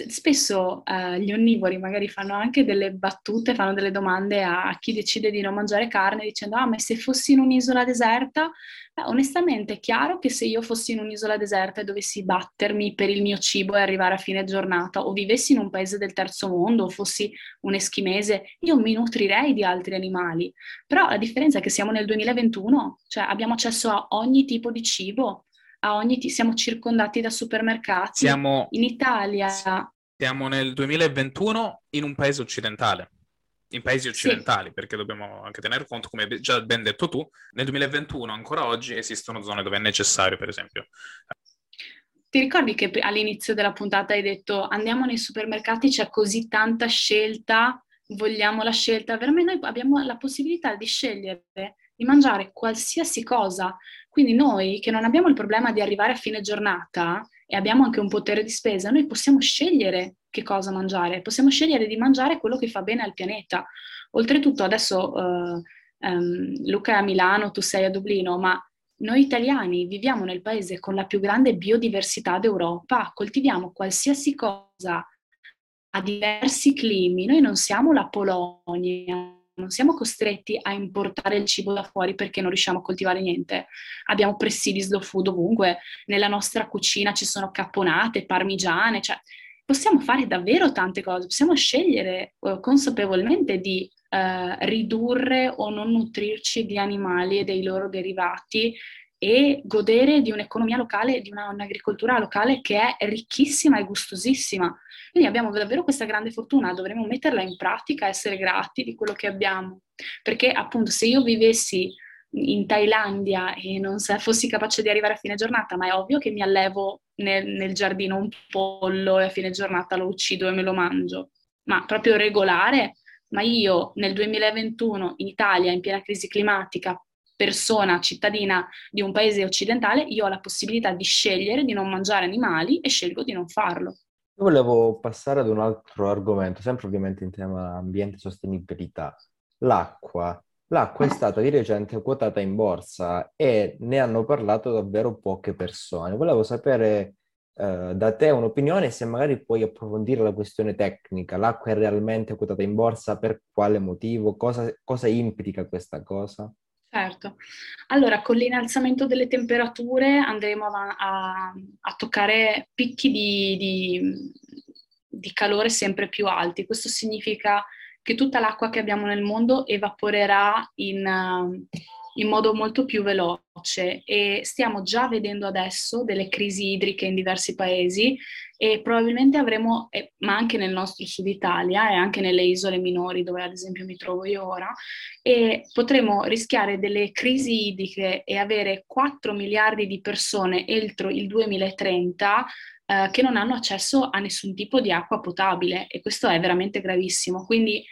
spesso eh, gli onnivori magari fanno anche delle battute, fanno delle domande a chi decide di non mangiare carne dicendo ah ma se fossi in un'isola deserta, Beh, onestamente è chiaro che se io fossi in un'isola deserta e dovessi battermi per il mio cibo e arrivare a fine giornata o vivessi in un paese del terzo mondo o fossi un eschimese, io mi nutrirei di altri animali. Però la differenza è che siamo nel 2021, cioè abbiamo accesso a ogni tipo di cibo, a ogni t- siamo circondati da supermercati. Siamo, in Italia. Siamo nel 2021 in un paese occidentale. In paesi occidentali, sì. perché dobbiamo anche tener conto, come hai già ben detto tu, nel 2021 ancora oggi esistono zone dove è necessario, per esempio. Ti ricordi che all'inizio della puntata hai detto andiamo nei supermercati, c'è così tanta scelta, vogliamo la scelta? Per me noi abbiamo la possibilità di scegliere di mangiare qualsiasi cosa. Quindi noi che non abbiamo il problema di arrivare a fine giornata e abbiamo anche un potere di spesa, noi possiamo scegliere che cosa mangiare, possiamo scegliere di mangiare quello che fa bene al pianeta. Oltretutto adesso uh, um, Luca è a Milano, tu sei a Dublino, ma noi italiani viviamo nel paese con la più grande biodiversità d'Europa, coltiviamo qualsiasi cosa a diversi climi, noi non siamo la Polonia, non siamo costretti a importare il cibo da fuori perché non riusciamo a coltivare niente. Abbiamo presidi slow food ovunque, nella nostra cucina ci sono caponate, parmigiane, cioè possiamo fare davvero tante cose, possiamo scegliere uh, consapevolmente di uh, ridurre o non nutrirci di animali e dei loro derivati e godere di un'economia locale, di una, un'agricoltura locale che è ricchissima e gustosissima. Quindi abbiamo davvero questa grande fortuna, dovremmo metterla in pratica, essere grati di quello che abbiamo. Perché appunto se io vivessi in Thailandia e non fossi capace di arrivare a fine giornata, ma è ovvio che mi allevo nel, nel giardino un pollo e a fine giornata lo uccido e me lo mangio. Ma proprio regolare, ma io nel 2021 in Italia, in piena crisi climatica, persona, cittadina di un paese occidentale, io ho la possibilità di scegliere di non mangiare animali e scelgo di non farlo. Io volevo passare ad un altro argomento, sempre ovviamente in tema ambiente e sostenibilità. L'acqua. L'acqua è stata di recente quotata in borsa e ne hanno parlato davvero poche persone. Volevo sapere eh, da te un'opinione se magari puoi approfondire la questione tecnica. L'acqua è realmente quotata in borsa? Per quale motivo? Cosa, cosa implica questa cosa? Certo, allora con l'innalzamento delle temperature andremo a, a, a toccare picchi di, di, di, calore sempre più alti. Questo significa che tutta l'acqua che abbiamo nel mondo evaporerà in, in modo molto più veloce e stiamo già vedendo adesso delle crisi idriche in diversi paesi e probabilmente avremo, eh, ma anche nel nostro sud Italia e anche nelle isole minori dove ad esempio mi trovo io ora, potremo rischiare delle crisi idriche e avere 4 miliardi di persone entro il 2030 eh, che non hanno accesso a nessun tipo di acqua potabile e questo è veramente gravissimo. Quindi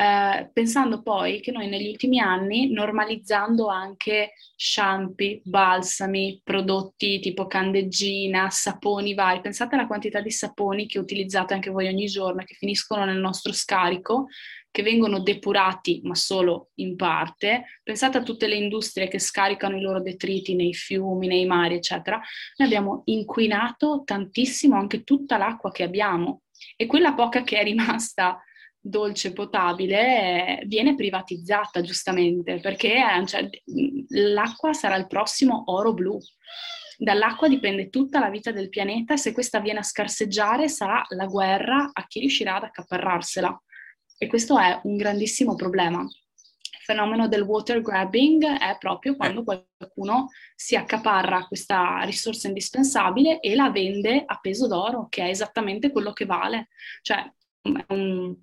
eh, pensando poi che noi negli ultimi anni, normalizzando anche shampoo, balsami, prodotti tipo candeggina, saponi vari, pensate alla quantità di saponi che utilizzate anche voi ogni giorno, che finiscono nel nostro scarico, che vengono depurati ma solo in parte, pensate a tutte le industrie che scaricano i loro detriti nei fiumi, nei mari, eccetera, noi abbiamo inquinato tantissimo anche tutta l'acqua che abbiamo. E quella poca che è rimasta dolce potabile viene privatizzata giustamente perché cioè, l'acqua sarà il prossimo oro blu. Dall'acqua dipende tutta la vita del pianeta e se questa viene a scarseggiare sarà la guerra a chi riuscirà ad accaparrarsela. E questo è un grandissimo problema. fenomeno del water grabbing è proprio quando qualcuno si accaparra questa risorsa indispensabile e la vende a peso d'oro, che è esattamente quello che vale. Cioè, è un,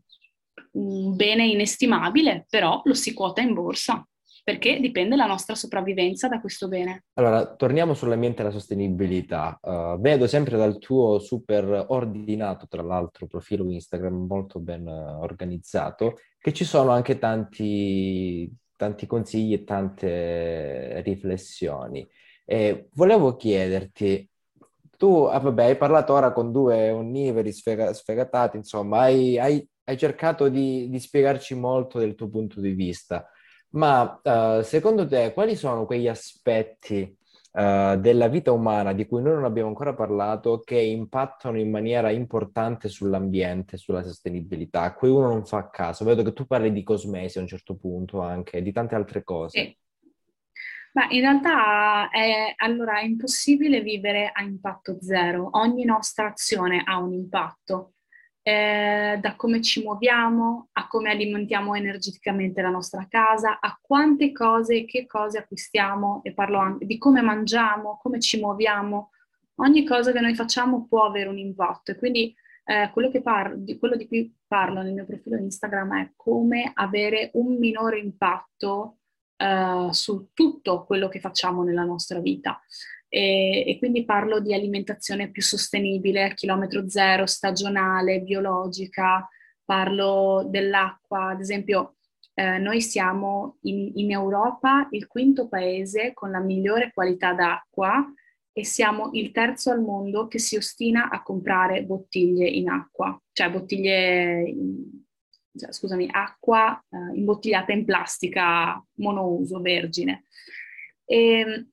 un bene inestimabile, però lo si quota in borsa perché dipende la nostra sopravvivenza da questo bene. Allora, torniamo sull'ambiente e sostenibilità. Uh, vedo sempre dal tuo super ordinato, tra l'altro, profilo Instagram molto ben uh, organizzato, che ci sono anche tanti, tanti consigli e tante riflessioni. E volevo chiederti, tu ah, vabbè, hai parlato ora con due onnivori sfega- sfegatati, insomma, hai, hai, hai cercato di, di spiegarci molto del tuo punto di vista. Ma uh, secondo te quali sono quegli aspetti uh, della vita umana di cui noi non abbiamo ancora parlato che impattano in maniera importante sull'ambiente, sulla sostenibilità, a cui uno non fa caso? Vedo che tu parli di cosmesi a un certo punto anche, di tante altre cose. Sì. Ma in realtà è, allora, è impossibile vivere a impatto zero. Ogni nostra azione ha un impatto eh, da come ci muoviamo, a come alimentiamo energeticamente la nostra casa, a quante cose e che cose acquistiamo e parlo anche di come mangiamo, come ci muoviamo. Ogni cosa che noi facciamo può avere un impatto e quindi eh, quello, parlo, di, quello di cui parlo nel mio profilo Instagram è come avere un minore impatto eh, su tutto quello che facciamo nella nostra vita. E, e, quindi parlo di alimentazione più sostenibile, a chilometro zero, stagionale, biologica, parlo dell'acqua, ad esempio eh, noi siamo in, in, Europa il quinto paese con la migliore qualità d'acqua e siamo il terzo al mondo che si ostina a comprare bottiglie in acqua, cioè bottiglie, in, cioè, scusami, acqua eh, imbottigliata in plastica monouso, vergine. E,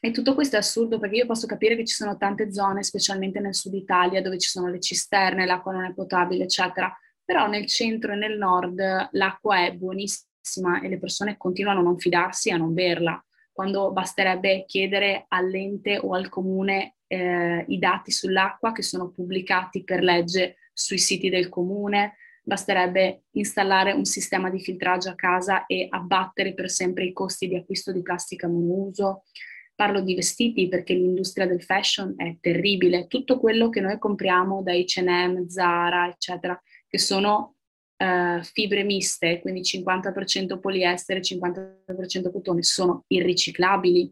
e tutto questo è assurdo perché io posso capire che ci sono tante zone, specialmente nel sud Italia, dove ci sono le cisterne, l'acqua non è potabile, eccetera. Però nel centro e nel nord l'acqua è buonissima e le persone continuano a non fidarsi e a non berla, quando basterebbe chiedere all'ente o al comune eh, i dati sull'acqua che sono pubblicati per legge sui siti del comune, basterebbe installare un sistema di filtraggio a casa e abbattere per sempre i costi di acquisto di plastica monouso. Parlo di vestiti perché l'industria del fashion è terribile. Tutto quello che noi compriamo da H&M, Zara, eccetera, che sono uh, fibre miste, quindi 50% poliestere, 50% cotone, sono irriciclabili.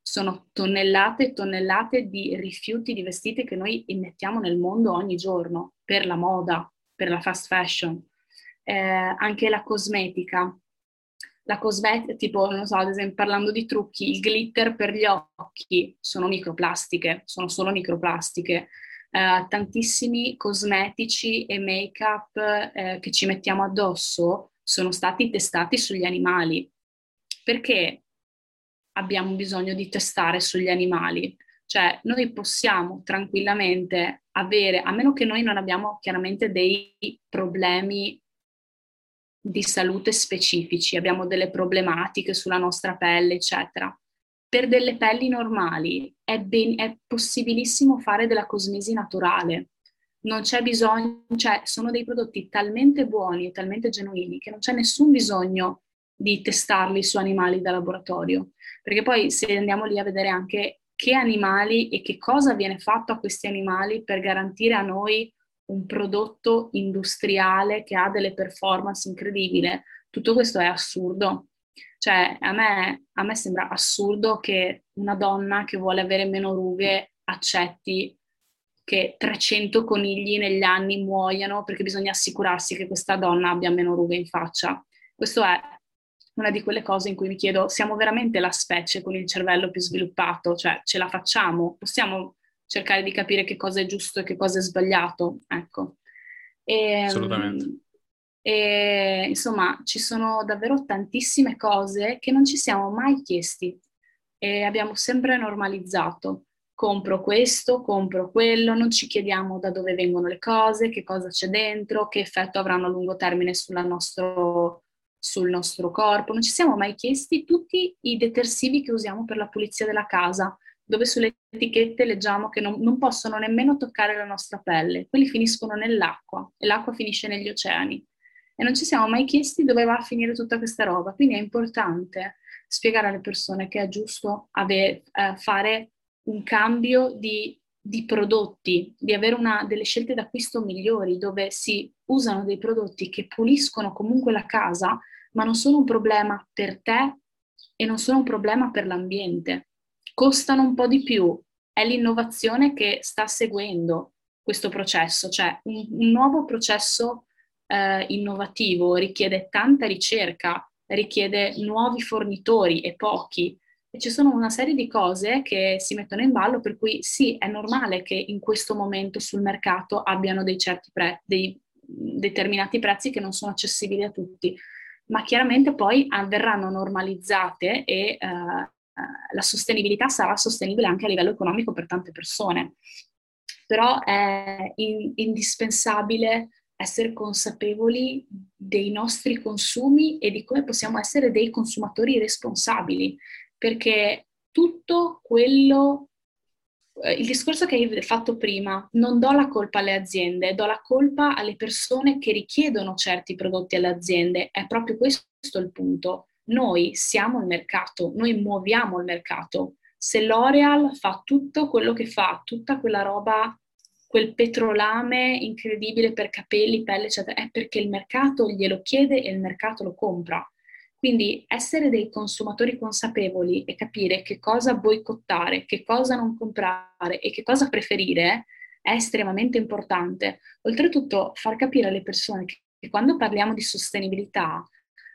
Sono tonnellate e tonnellate di rifiuti di vestiti che noi immettiamo nel mondo ogni giorno per la moda, per la fast fashion. Eh, anche la cosmetica, la cosmetica, tipo, non so, ad esempio parlando di trucchi, il glitter per gli occhi sono microplastiche, sono solo microplastiche. Eh, tantissimi cosmetici e make-up eh, che ci mettiamo addosso sono stati testati sugli animali. Perché abbiamo bisogno di testare sugli animali? Cioè, noi possiamo tranquillamente avere, a meno che noi non abbiamo chiaramente dei problemi di salute specifici, abbiamo delle problematiche sulla nostra pelle, eccetera. Per delle pelli normali è, ben, è possibilissimo fare della cosmesi naturale. Non c'è bisogno, cioè sono dei prodotti talmente buoni e talmente genuini che non c'è nessun bisogno di testarli su animali da laboratorio. Perché poi se andiamo lì a vedere anche che animali e che cosa viene fatto a questi animali per garantire a noi un prodotto industriale che ha delle performance incredibili. Tutto questo è assurdo. Cioè, a me, a me sembra assurdo che una donna che vuole avere meno rughe accetti che 300 conigli negli anni muoiano perché bisogna assicurarsi che questa donna abbia meno rughe in faccia. Questo è una di quelle cose in cui mi chiedo, siamo veramente la specie con il cervello più sviluppato? Cioè, ce la facciamo? Possiamo cercare di capire che cosa è giusto e che cosa è sbagliato, ecco. E, ehm, Assolutamente. E, insomma, ci sono davvero tantissime cose che non ci siamo mai chiesti e abbiamo sempre normalizzato. Compro questo, compro quello, non ci chiediamo da dove vengono le cose, che cosa c'è dentro, che effetto avranno a lungo termine nostro, sul nostro corpo. Non ci siamo mai chiesti tutti i detersivi che usiamo per la pulizia della casa, dove sulle etichette leggiamo che non, non, possono nemmeno toccare la nostra pelle, quelli finiscono nell'acqua e l'acqua finisce negli oceani. e non ci siamo mai chiesti dove va a finire tutta questa roba. Quindi è importante spiegare alle persone che è giusto ave- eh, fare un cambio di, di prodotti, di avere una, delle scelte d'acquisto migliori, dove si usano dei prodotti che puliscono comunque la casa, ma non sono un problema per te e non sono un problema per l'ambiente. Costano un po' di più, è l'innovazione che sta seguendo questo processo, cioè un, un nuovo processo eh, innovativo richiede tanta ricerca, richiede nuovi fornitori e pochi. Ci sono una serie di cose che si mettono in ballo, per cui sì, è normale che in questo momento sul mercato abbiano dei certi pre- dei determinati prezzi che non sono accessibili a tutti, ma chiaramente poi verranno normalizzate e uh, la sostenibilità sarà sostenibile anche a livello economico per tante persone. Però è in- indispensabile essere consapevoli dei nostri consumi e di come possiamo essere dei consumatori responsabili, perché tutto quello, eh, il discorso che hai fatto prima, non do la colpa alle aziende, do la colpa alle persone che richiedono certi prodotti alle aziende, è proprio questo il punto. Noi siamo il mercato, noi muoviamo il mercato. Se L'Oreal fa tutto quello che fa, tutta quella roba quel petrolame incredibile per capelli, pelle, eccetera, è perché il mercato glielo chiede e il mercato lo compra. Quindi essere dei consumatori consapevoli e capire che cosa boicottare, che cosa non comprare e che cosa preferire è estremamente importante. Oltretutto far capire alle persone che, quando parliamo di sostenibilità,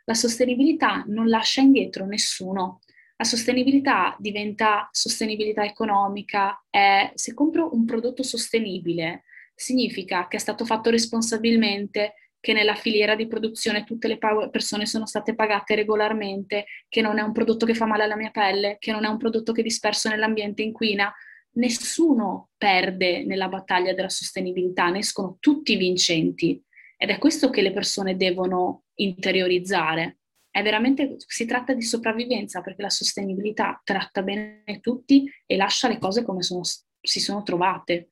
la sostenibilità non lascia indietro nessuno, la sostenibilità diventa sostenibilità economica, è, se compro un prodotto sostenibile significa che è stato fatto responsabilmente, che nella filiera di produzione tutte le persone sono state pagate regolarmente, che non è un prodotto che fa male alla mia pelle, che non è un prodotto che disperso nell'ambiente inquina. Nessuno perde nella battaglia della sostenibilità, ne escono tutti vincenti ed è questo che le persone devono interiorizzare è veramente, si tratta di sopravvivenza perché la sostenibilità tratta bene tutti e lascia le cose come sono, si sono trovate.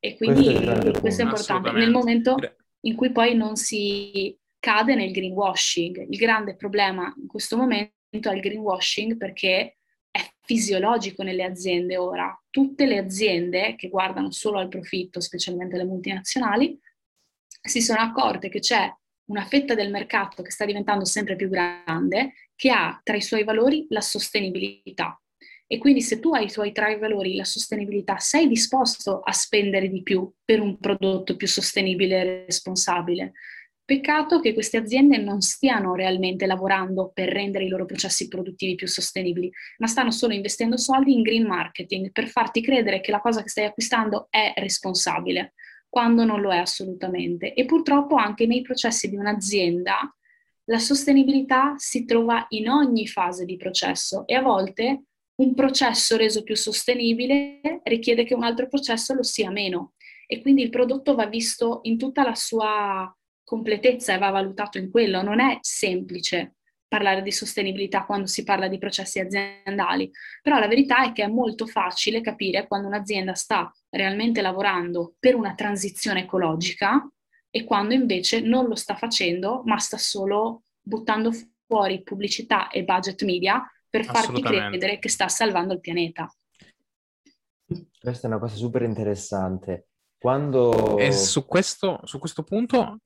E quindi questo è, questo è importante. Nel momento in cui poi non si cade nel greenwashing. Il grande problema in questo momento è il greenwashing perché è fisiologico nelle aziende ora. Tutte le aziende che guardano solo al profitto, specialmente le multinazionali, si sono accorte che c'è una fetta del mercato che sta diventando sempre più grande, che ha tra i suoi valori la sostenibilità. E quindi se tu hai i tuoi tra i valori la sostenibilità, sei disposto a spendere di più per un prodotto più sostenibile e responsabile. Peccato che queste aziende non stiano realmente lavorando per rendere i loro processi produttivi più sostenibili, ma stanno solo investendo soldi in green marketing per farti credere che la cosa che stai acquistando è responsabile quando non lo è assolutamente. E purtroppo anche nei processi di un'azienda la sostenibilità si trova in ogni fase di processo e a volte un processo reso più sostenibile richiede che un altro processo lo sia meno e quindi il prodotto va visto in tutta la sua completezza e va valutato in quello. Non è semplice parlare di sostenibilità quando si parla di processi aziendali, però la verità è che è molto facile capire quando un'azienda sta realmente lavorando per una transizione ecologica e quando invece non lo sta facendo, ma sta solo buttando fuori pubblicità e budget media per farti credere che sta salvando il pianeta. Questa è una cosa super interessante. Quando... E su questo, su questo punto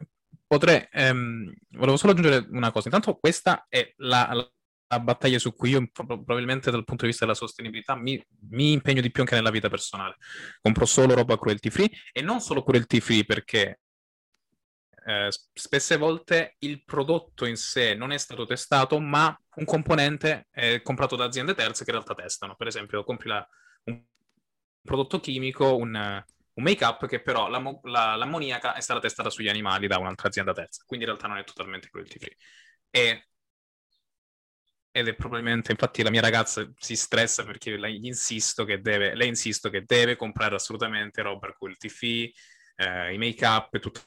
potrei, ehm, volevo solo aggiungere una cosa. Intanto questa è la, la, la battaglia su cui io probabilmente dal punto di vista della sostenibilità mi, mi, impegno di più anche nella vita personale. Compro solo roba cruelty free e non solo cruelty free perché eh, spesse volte il prodotto in sé non è stato testato, ma un componente è comprato da aziende terze che in realtà testano. Per esempio, compri la, un prodotto chimico, un un make-up che però l'am- la, l'ammoniaca è stata testata sugli animali da un'altra azienda terza, quindi in realtà non è totalmente cruelty free. E, ed è probabilmente, infatti la mia ragazza si stressa perché lei insisto che deve, insisto che deve comprare assolutamente roba cruelty free, eh, i make-up e tutto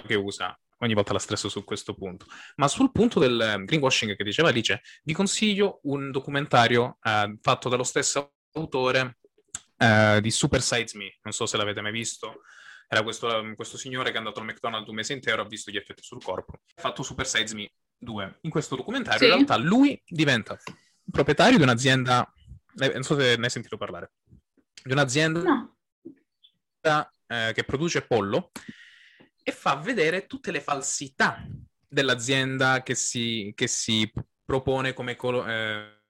che usa. Ogni volta la stresso su questo punto. Ma sul punto del greenwashing che diceva Alice, vi consiglio un documentario eh, fatto dallo stesso autore uh, di Super Size Me, non so se l'avete mai visto, Era questo, questo signore che è andato al McDonald's un mese intero, ha visto gli effetti sul corpo, ha fatto Super Size Me 2. In questo documentario sì. in realtà lui diventa proprietario di un'azienda, eh, non so se ne hai sentito parlare, di un'azienda no. eh, che produce pollo e fa vedere tutte le falsità dell'azienda che si, che si propone come ecolo- eh,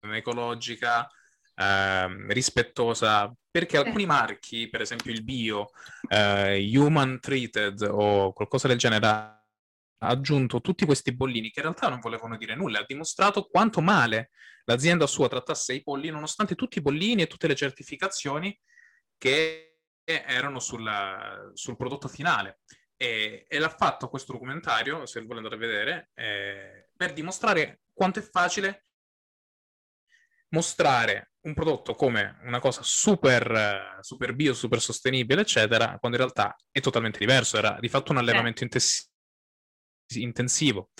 ecologica, eh, rispettosa, perché alcuni marchi, per esempio il bio, eh, human treated o qualcosa del genere, ha aggiunto tutti questi bollini che in realtà non volevano dire nulla, ha dimostrato quanto male l'azienda sua trattasse i polli, nonostante tutti i bollini e tutte le certificazioni che erano sulla, sul prodotto finale. E, e, l'ha fatto questo documentario, se vuole andare a vedere, eh, per dimostrare quanto è facile mostrare un prodotto come una cosa super, super bio, super sostenibile, eccetera, quando in realtà è totalmente diverso. Era di fatto un allevamento eh. intensivo.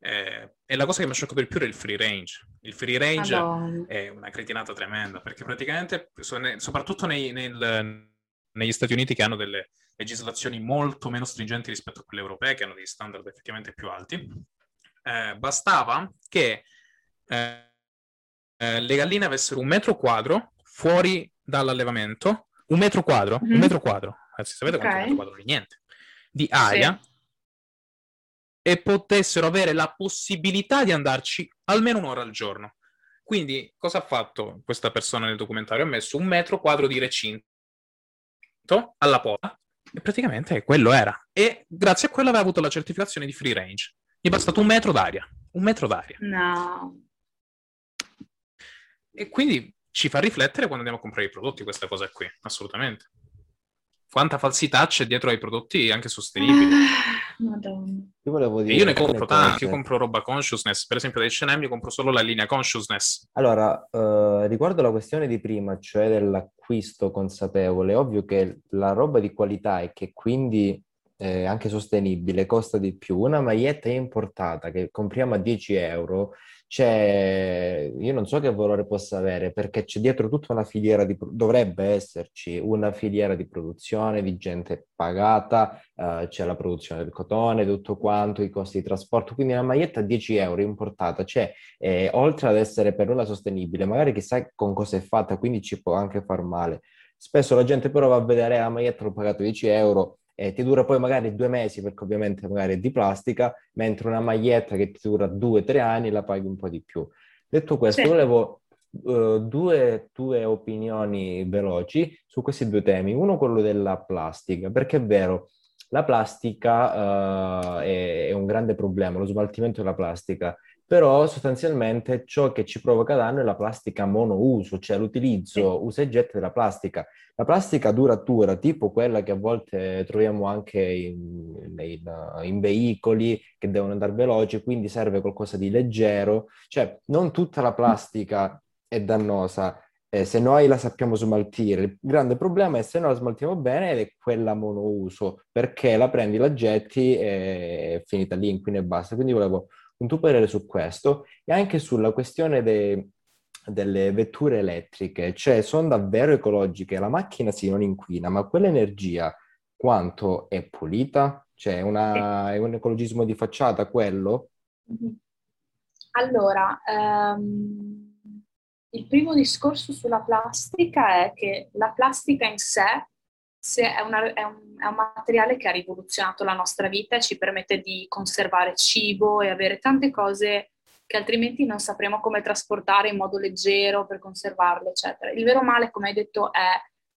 Eh, e la cosa che mi ha scioccato di più era il free range. Il free range Madonna. è una cretinata tremenda perché praticamente, soprattutto nei, nel, negli Stati Uniti che hanno delle legislazioni molto meno stringenti rispetto a quelle europee, che hanno degli standard effettivamente più alti, eh, bastava che eh, eh, le galline avessero un metro quadro fuori dall'allevamento, un metro quadro, mm-hmm. un mhm. metro quadro, anzi sapete okay. quanto è un metro quadro? Niente, di aria, sì. e potessero avere la possibilità di andarci almeno un'ora al giorno. Quindi cosa ha fatto questa persona nel documentario? Ha messo un metro quadro di recinto alla porta e praticamente quello era. E grazie a quello aveva avuto la certificazione di free range. Gli è bastato un metro d'aria. Un metro d'aria. No. E quindi ci fa riflettere quando andiamo a comprare i prodotti questa cosa qui, assolutamente. Quanta falsità c'è dietro ai prodotti anche sostenibili. Madonna. Io volevo dire... E io ne compro tanti, io compro roba consciousness, per esempio da H&M io compro solo la linea consciousness. Allora, eh, riguardo la questione di prima, cioè dell'acquisto consapevole, è ovvio che la roba di qualità e che quindi eh, anche sostenibile costa di più. Una maglietta importata che compriamo a 10 euro c'è, io non so che valore possa avere perché c'è dietro tutta una filiera di, dovrebbe esserci una filiera di produzione di gente pagata, uh, c'è la produzione del cotone, tutto quanto, i costi di trasporto, quindi una maglietta a 10 euro importata, c'è, eh, oltre ad essere per nulla sostenibile, magari chissà con cosa è fatta, quindi ci può anche far male. Spesso la gente però va a vedere la maglietta, l'ho pagato 10 euro, eh, ti dura poi magari due mesi perché ovviamente magari è di plastica, mentre una maglietta che ti dura due o tre anni la paghi un po' di più. Detto questo, sì. volevo uh, due tue opinioni veloci su questi due temi. Uno quello della plastica, perché è vero, la plastica uh, è, è, un grande problema, lo smaltimento della plastica, però sostanzialmente ciò che ci provoca danno è la plastica monouso, cioè l'utilizzo usa e getta della plastica. La plastica duratura, tipo quella che a volte troviamo anche in, in, in veicoli che devono andare veloci, quindi serve qualcosa di leggero, cioè non tutta la plastica è dannosa, eh, se noi la sappiamo smaltire. Il grande problema è se non la smaltiamo bene ed è quella monouso, perché la prendi, la getti e è finita lì, inquina e basta. Quindi volevo un tuo parere su questo e anche sulla questione de, delle vetture elettriche, cioè sono davvero ecologiche, la macchina sì non inquina, ma quell'energia quanto è pulita? Cioè una, è un ecologismo di facciata quello? Allora, um, il primo discorso sulla plastica è che la plastica in sé è, una, è, un, è, un, materiale che ha rivoluzionato la nostra vita e ci permette di conservare cibo e avere tante cose che altrimenti non sapremo come trasportare in modo leggero per conservarle, eccetera. Il vero male, come hai detto, è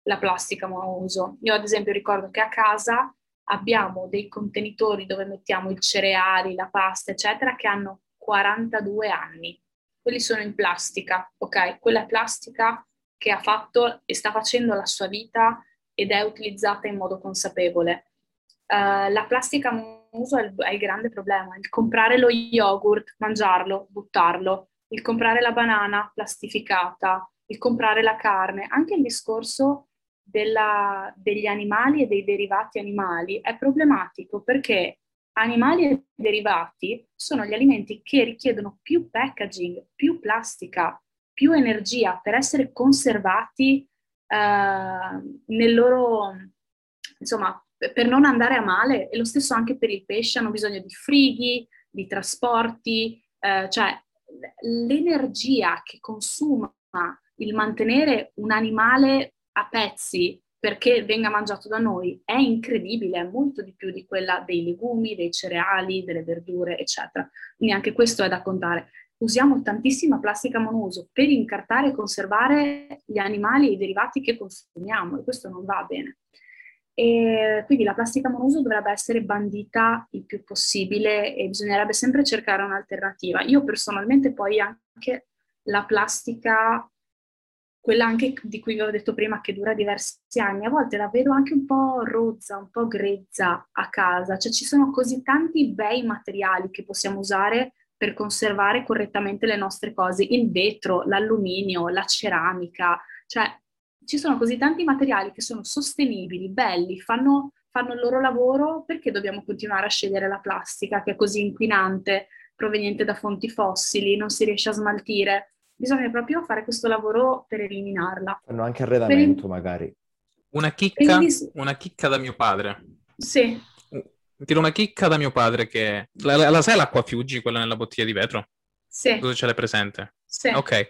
la plastica monouso. Io ad esempio ricordo che a casa abbiamo dei contenitori dove mettiamo i cereali, la pasta, eccetera, che hanno 42 anni. Quelli sono in plastica, ok? Quella plastica che ha fatto e sta facendo la sua vita ed è utilizzata in modo consapevole. Uh, la plastica monouso è il, è il grande problema, il comprare lo yogurt, mangiarlo, buttarlo, il comprare la banana plastificata, il comprare la carne, anche il discorso della, degli animali e dei derivati animali è problematico perché animali e derivati sono gli alimenti che richiedono più packaging, più plastica, più energia per essere conservati uh, nel loro, insomma, per non andare a male, e lo stesso anche per il pesce, hanno bisogno di frighi, di trasporti, eh, cioè l'energia che consuma il mantenere un animale a pezzi perché venga mangiato da noi è incredibile, è molto di più di quella dei legumi, dei cereali, delle verdure, eccetera. Quindi anche questo è da contare. Usiamo tantissima plastica monouso per incartare e conservare gli animali e i derivati che consumiamo e questo non va bene. E quindi la plastica monouso dovrebbe essere bandita il più possibile e bisognerebbe sempre cercare un'alternativa. Io personalmente poi anche la plastica quella anche di cui vi ho detto prima che dura diversi anni, a volte la vedo anche un po' rozza, un po' grezza a casa, cioè ci sono così tanti bei materiali che possiamo usare per conservare correttamente le nostre cose, il vetro, l'alluminio, la ceramica, cioè ci sono così tanti materiali che sono sostenibili, belli, fanno, fanno il loro lavoro, perché dobbiamo continuare a scegliere la plastica che è così inquinante, proveniente da fonti fossili, non si riesce a smaltire? bisogna proprio fare questo lavoro per eliminarla. Fanno anche arredamento il... magari. Una chicca, il... una chicca da mio padre. Sì. Tiro una chicca da mio padre che... La, la, la sai l'acqua Fiuggi, quella nella bottiglia di vetro? Sì. Cosa ce l'hai presente? Sì. Ok.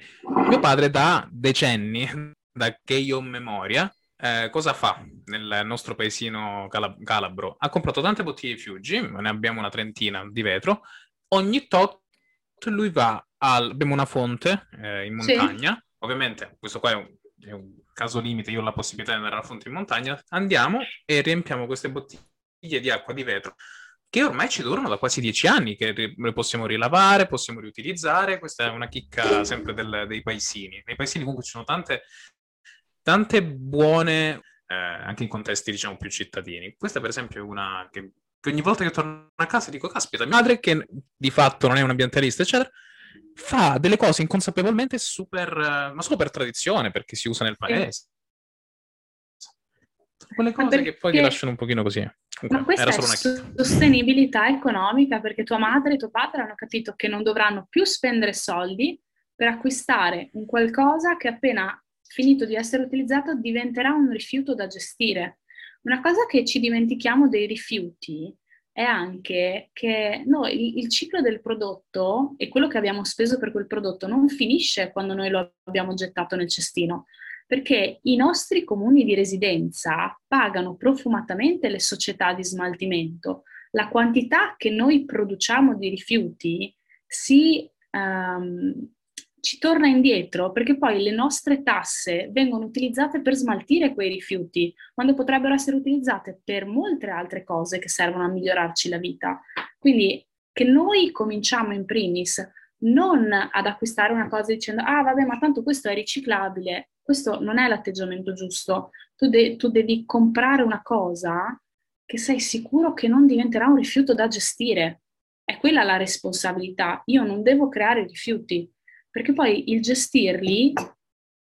Mio padre da decenni, da che io ho memoria, eh, cosa fa nel nostro paesino calab- calabro? Ha comprato tante bottiglie di Fiuggi, ne abbiamo una trentina di vetro, ogni tot lui va al, abbiamo una fonte eh, in montagna, sì. ovviamente questo qua è un, è un, caso limite, io ho la possibilità di andare alla fonte in montagna, andiamo e riempiamo queste bottiglie di acqua di vetro che ormai ci durano da quasi dieci anni, che le possiamo rilavare, possiamo riutilizzare, questa è una chicca sempre del, dei paesini. Nei paesini comunque ci sono tante, tante buone, eh, anche in contesti diciamo più cittadini. Questa per esempio è una che, che ogni volta che torno a casa dico, caspita, mia madre che di fatto non è un ambientalista, eccetera, fa delle cose inconsapevolmente super, ma solo per tradizione, perché si usa nel paese. Quelle cose perché... che poi ti lasciano un pochino così. Ma questa è sostenibilità economica perché tua madre e tuo padre hanno capito che non dovranno più spendere soldi per acquistare un qualcosa che appena finito di essere utilizzato diventerà un rifiuto da gestire. Una cosa che ci dimentichiamo dei rifiuti è anche che noi, il ciclo del prodotto e quello che abbiamo speso per quel prodotto non finisce quando noi lo abbiamo gettato nel cestino, perché i nostri comuni di residenza pagano profumatamente le società di smaltimento. La quantità che noi produciamo di rifiuti si, um, ci torna indietro perché poi le nostre tasse vengono utilizzate per smaltire quei rifiuti, quando potrebbero essere utilizzate per molte altre cose che servono a migliorarci la vita. Quindi che noi cominciamo in primis non ad acquistare una cosa dicendo ah vabbè ma tanto questo è riciclabile, questo non è l'atteggiamento giusto, tu, de- tu devi comprare una cosa che sei sicuro che non diventerà un rifiuto da gestire. È quella la responsabilità. Io non devo creare rifiuti, perché poi il gestirli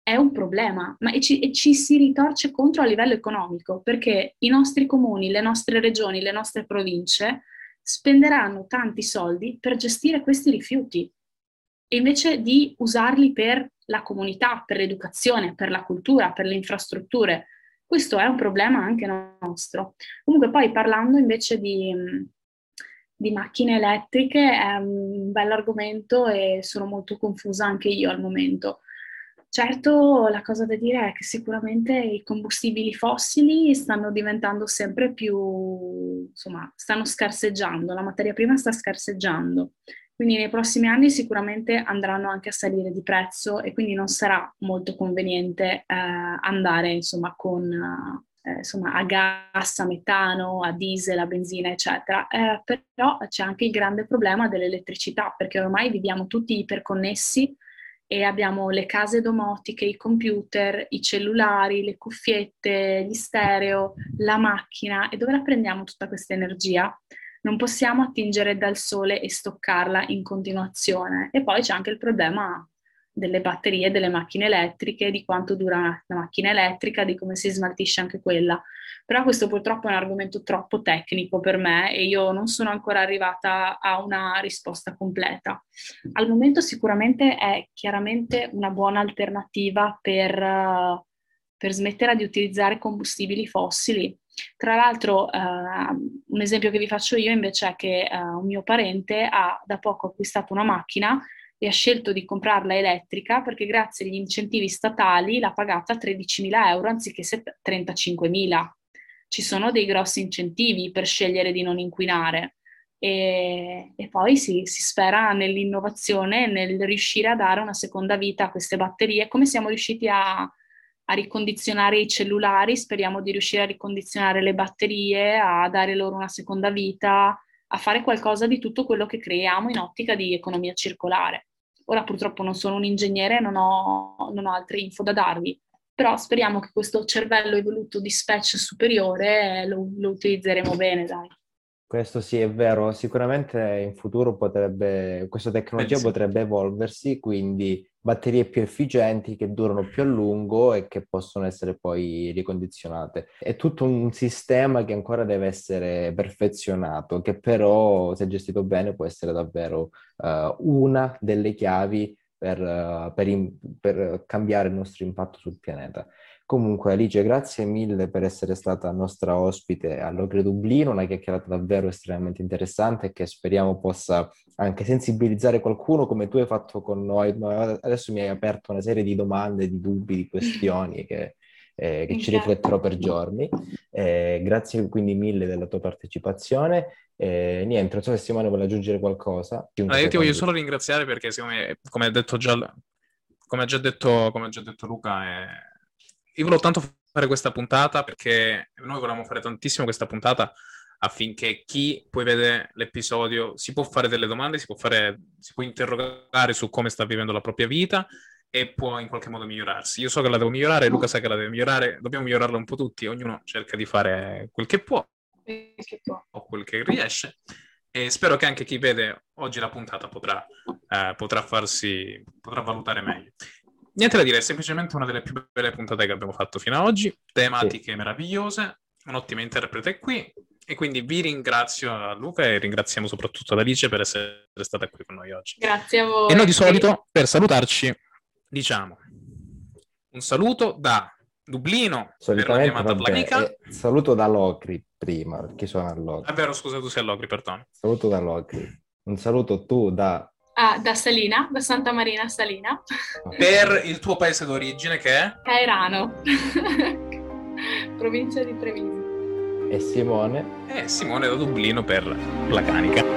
è un problema, ma e ci, e ci, si ritorce contro a livello economico, perché i nostri comuni, le nostre regioni, le nostre province spenderanno tanti soldi per gestire questi rifiuti, invece di usarli per la comunità, per l'educazione, per la cultura, per le infrastrutture. Questo è un problema anche nostro. Comunque poi parlando invece di, di macchine elettriche è un bell'argomento e sono molto confusa anche io al momento. Certo, la cosa da dire è che sicuramente i combustibili fossili stanno diventando sempre più, insomma, stanno scarseggiando, la materia prima sta scarseggiando. Quindi nei prossimi anni sicuramente andranno anche a salire di prezzo e quindi non sarà molto conveniente eh, andare, insomma, con, eh, insomma, a gas, a metano, a diesel, a benzina, eccetera. Eh, però c'è anche il grande problema dell'elettricità, perché ormai viviamo tutti iperconnessi e abbiamo le case domotiche, i computer, i cellulari, le cuffiette, gli stereo, la macchina e dove la prendiamo tutta questa energia? Non possiamo attingere dal sole e stoccarla in continuazione. E poi c'è anche il problema delle batterie delle macchine elettriche, di quanto dura una macchina elettrica, di come si smaltisce anche quella. Però questo purtroppo è un argomento troppo tecnico per me e io non sono ancora arrivata a una risposta completa. Al momento sicuramente è chiaramente una buona alternativa per, per smettere di utilizzare combustibili fossili, Tra l'altro, eh, un esempio che vi faccio io invece è che eh, un mio parente ha da poco acquistato una macchina e ha scelto di comprarla elettrica perché grazie agli incentivi statali l'ha pagata 13.000 euro anziché 35.000. Ci sono dei grossi incentivi per scegliere di non inquinare e, e poi si, si spera nell'innovazione, nel riuscire a dare una seconda vita a queste batterie, come siamo riusciti a, a ricondizionare i cellulari, speriamo di riuscire a ricondizionare le batterie, a dare loro una seconda vita, a fare qualcosa di tutto quello che creiamo in ottica di economia circolare. Ora purtroppo non sono un ingegnere, non non ho altre info da darvi, però speriamo che questo cervello evoluto di specie superiore lo, lo utilizzeremo bene, dai. Questo sì, è vero, sicuramente in futuro potrebbe, questa tecnologia Bellissimo. potrebbe evolversi, quindi batterie più efficienti che durano più a lungo e che possono essere poi ricondizionate. È tutto un sistema che ancora deve essere perfezionato, che però, se gestito bene, può essere davvero uh, una delle chiavi per, uh, per, in, per cambiare il nostro impatto sul pianeta. Comunque, Alice, grazie mille per essere stata nostra ospite all'Ogre Dublino, una chiacchierata davvero estremamente interessante che speriamo possa anche sensibilizzare qualcuno come tu hai fatto con noi. Adesso mi hai aperto una serie di domande, di dubbi, di questioni che, eh, che ci rifletterò per giorni. Eh, grazie quindi mille della tua partecipazione. Eh, niente, non so se Simone vuole aggiungere qualcosa. No, io ti voglio solo ringraziare perché, me, come, ha detto già, come ha già detto, come ha già detto Luca, è io volevo tanto fare questa puntata perché noi volevamo fare tantissimo questa puntata affinché chi poi vede l'episodio si può fare delle domande, si può, fare, si può interrogare su come sta vivendo la propria vita e può in qualche modo migliorarsi. Io so che la devo migliorare, Luca sa che la deve migliorare, dobbiamo migliorarla un po' tutti, ognuno cerca di fare quel che può o quel che riesce e spero che anche chi vede oggi la puntata potrà, eh, potrà farsi, potrà valutare meglio. Niente da dire, è semplicemente una delle più belle puntate che abbiamo fatto fino ad oggi, tematiche sì. meravigliose, un'ottima interprete qui e quindi vi ringrazio a Luca e ringraziamo soprattutto ad Alice per essere stata qui con noi oggi. Grazie a voi. E noi di solito, per salutarci, diciamo un saluto da Dublino per la chiamata planica. Eh, saluto da Locri prima, perché sono a Locri. È vero, scusa, tu sei a Locri, perdono. Saluto da Locri. Un saluto tu da Ah, da Salina, da Santa Marina Salina. Per il tuo paese d'origine che è? Cairano, provincia di Treviso. E Simone? E Simone da Dublino per Placanica.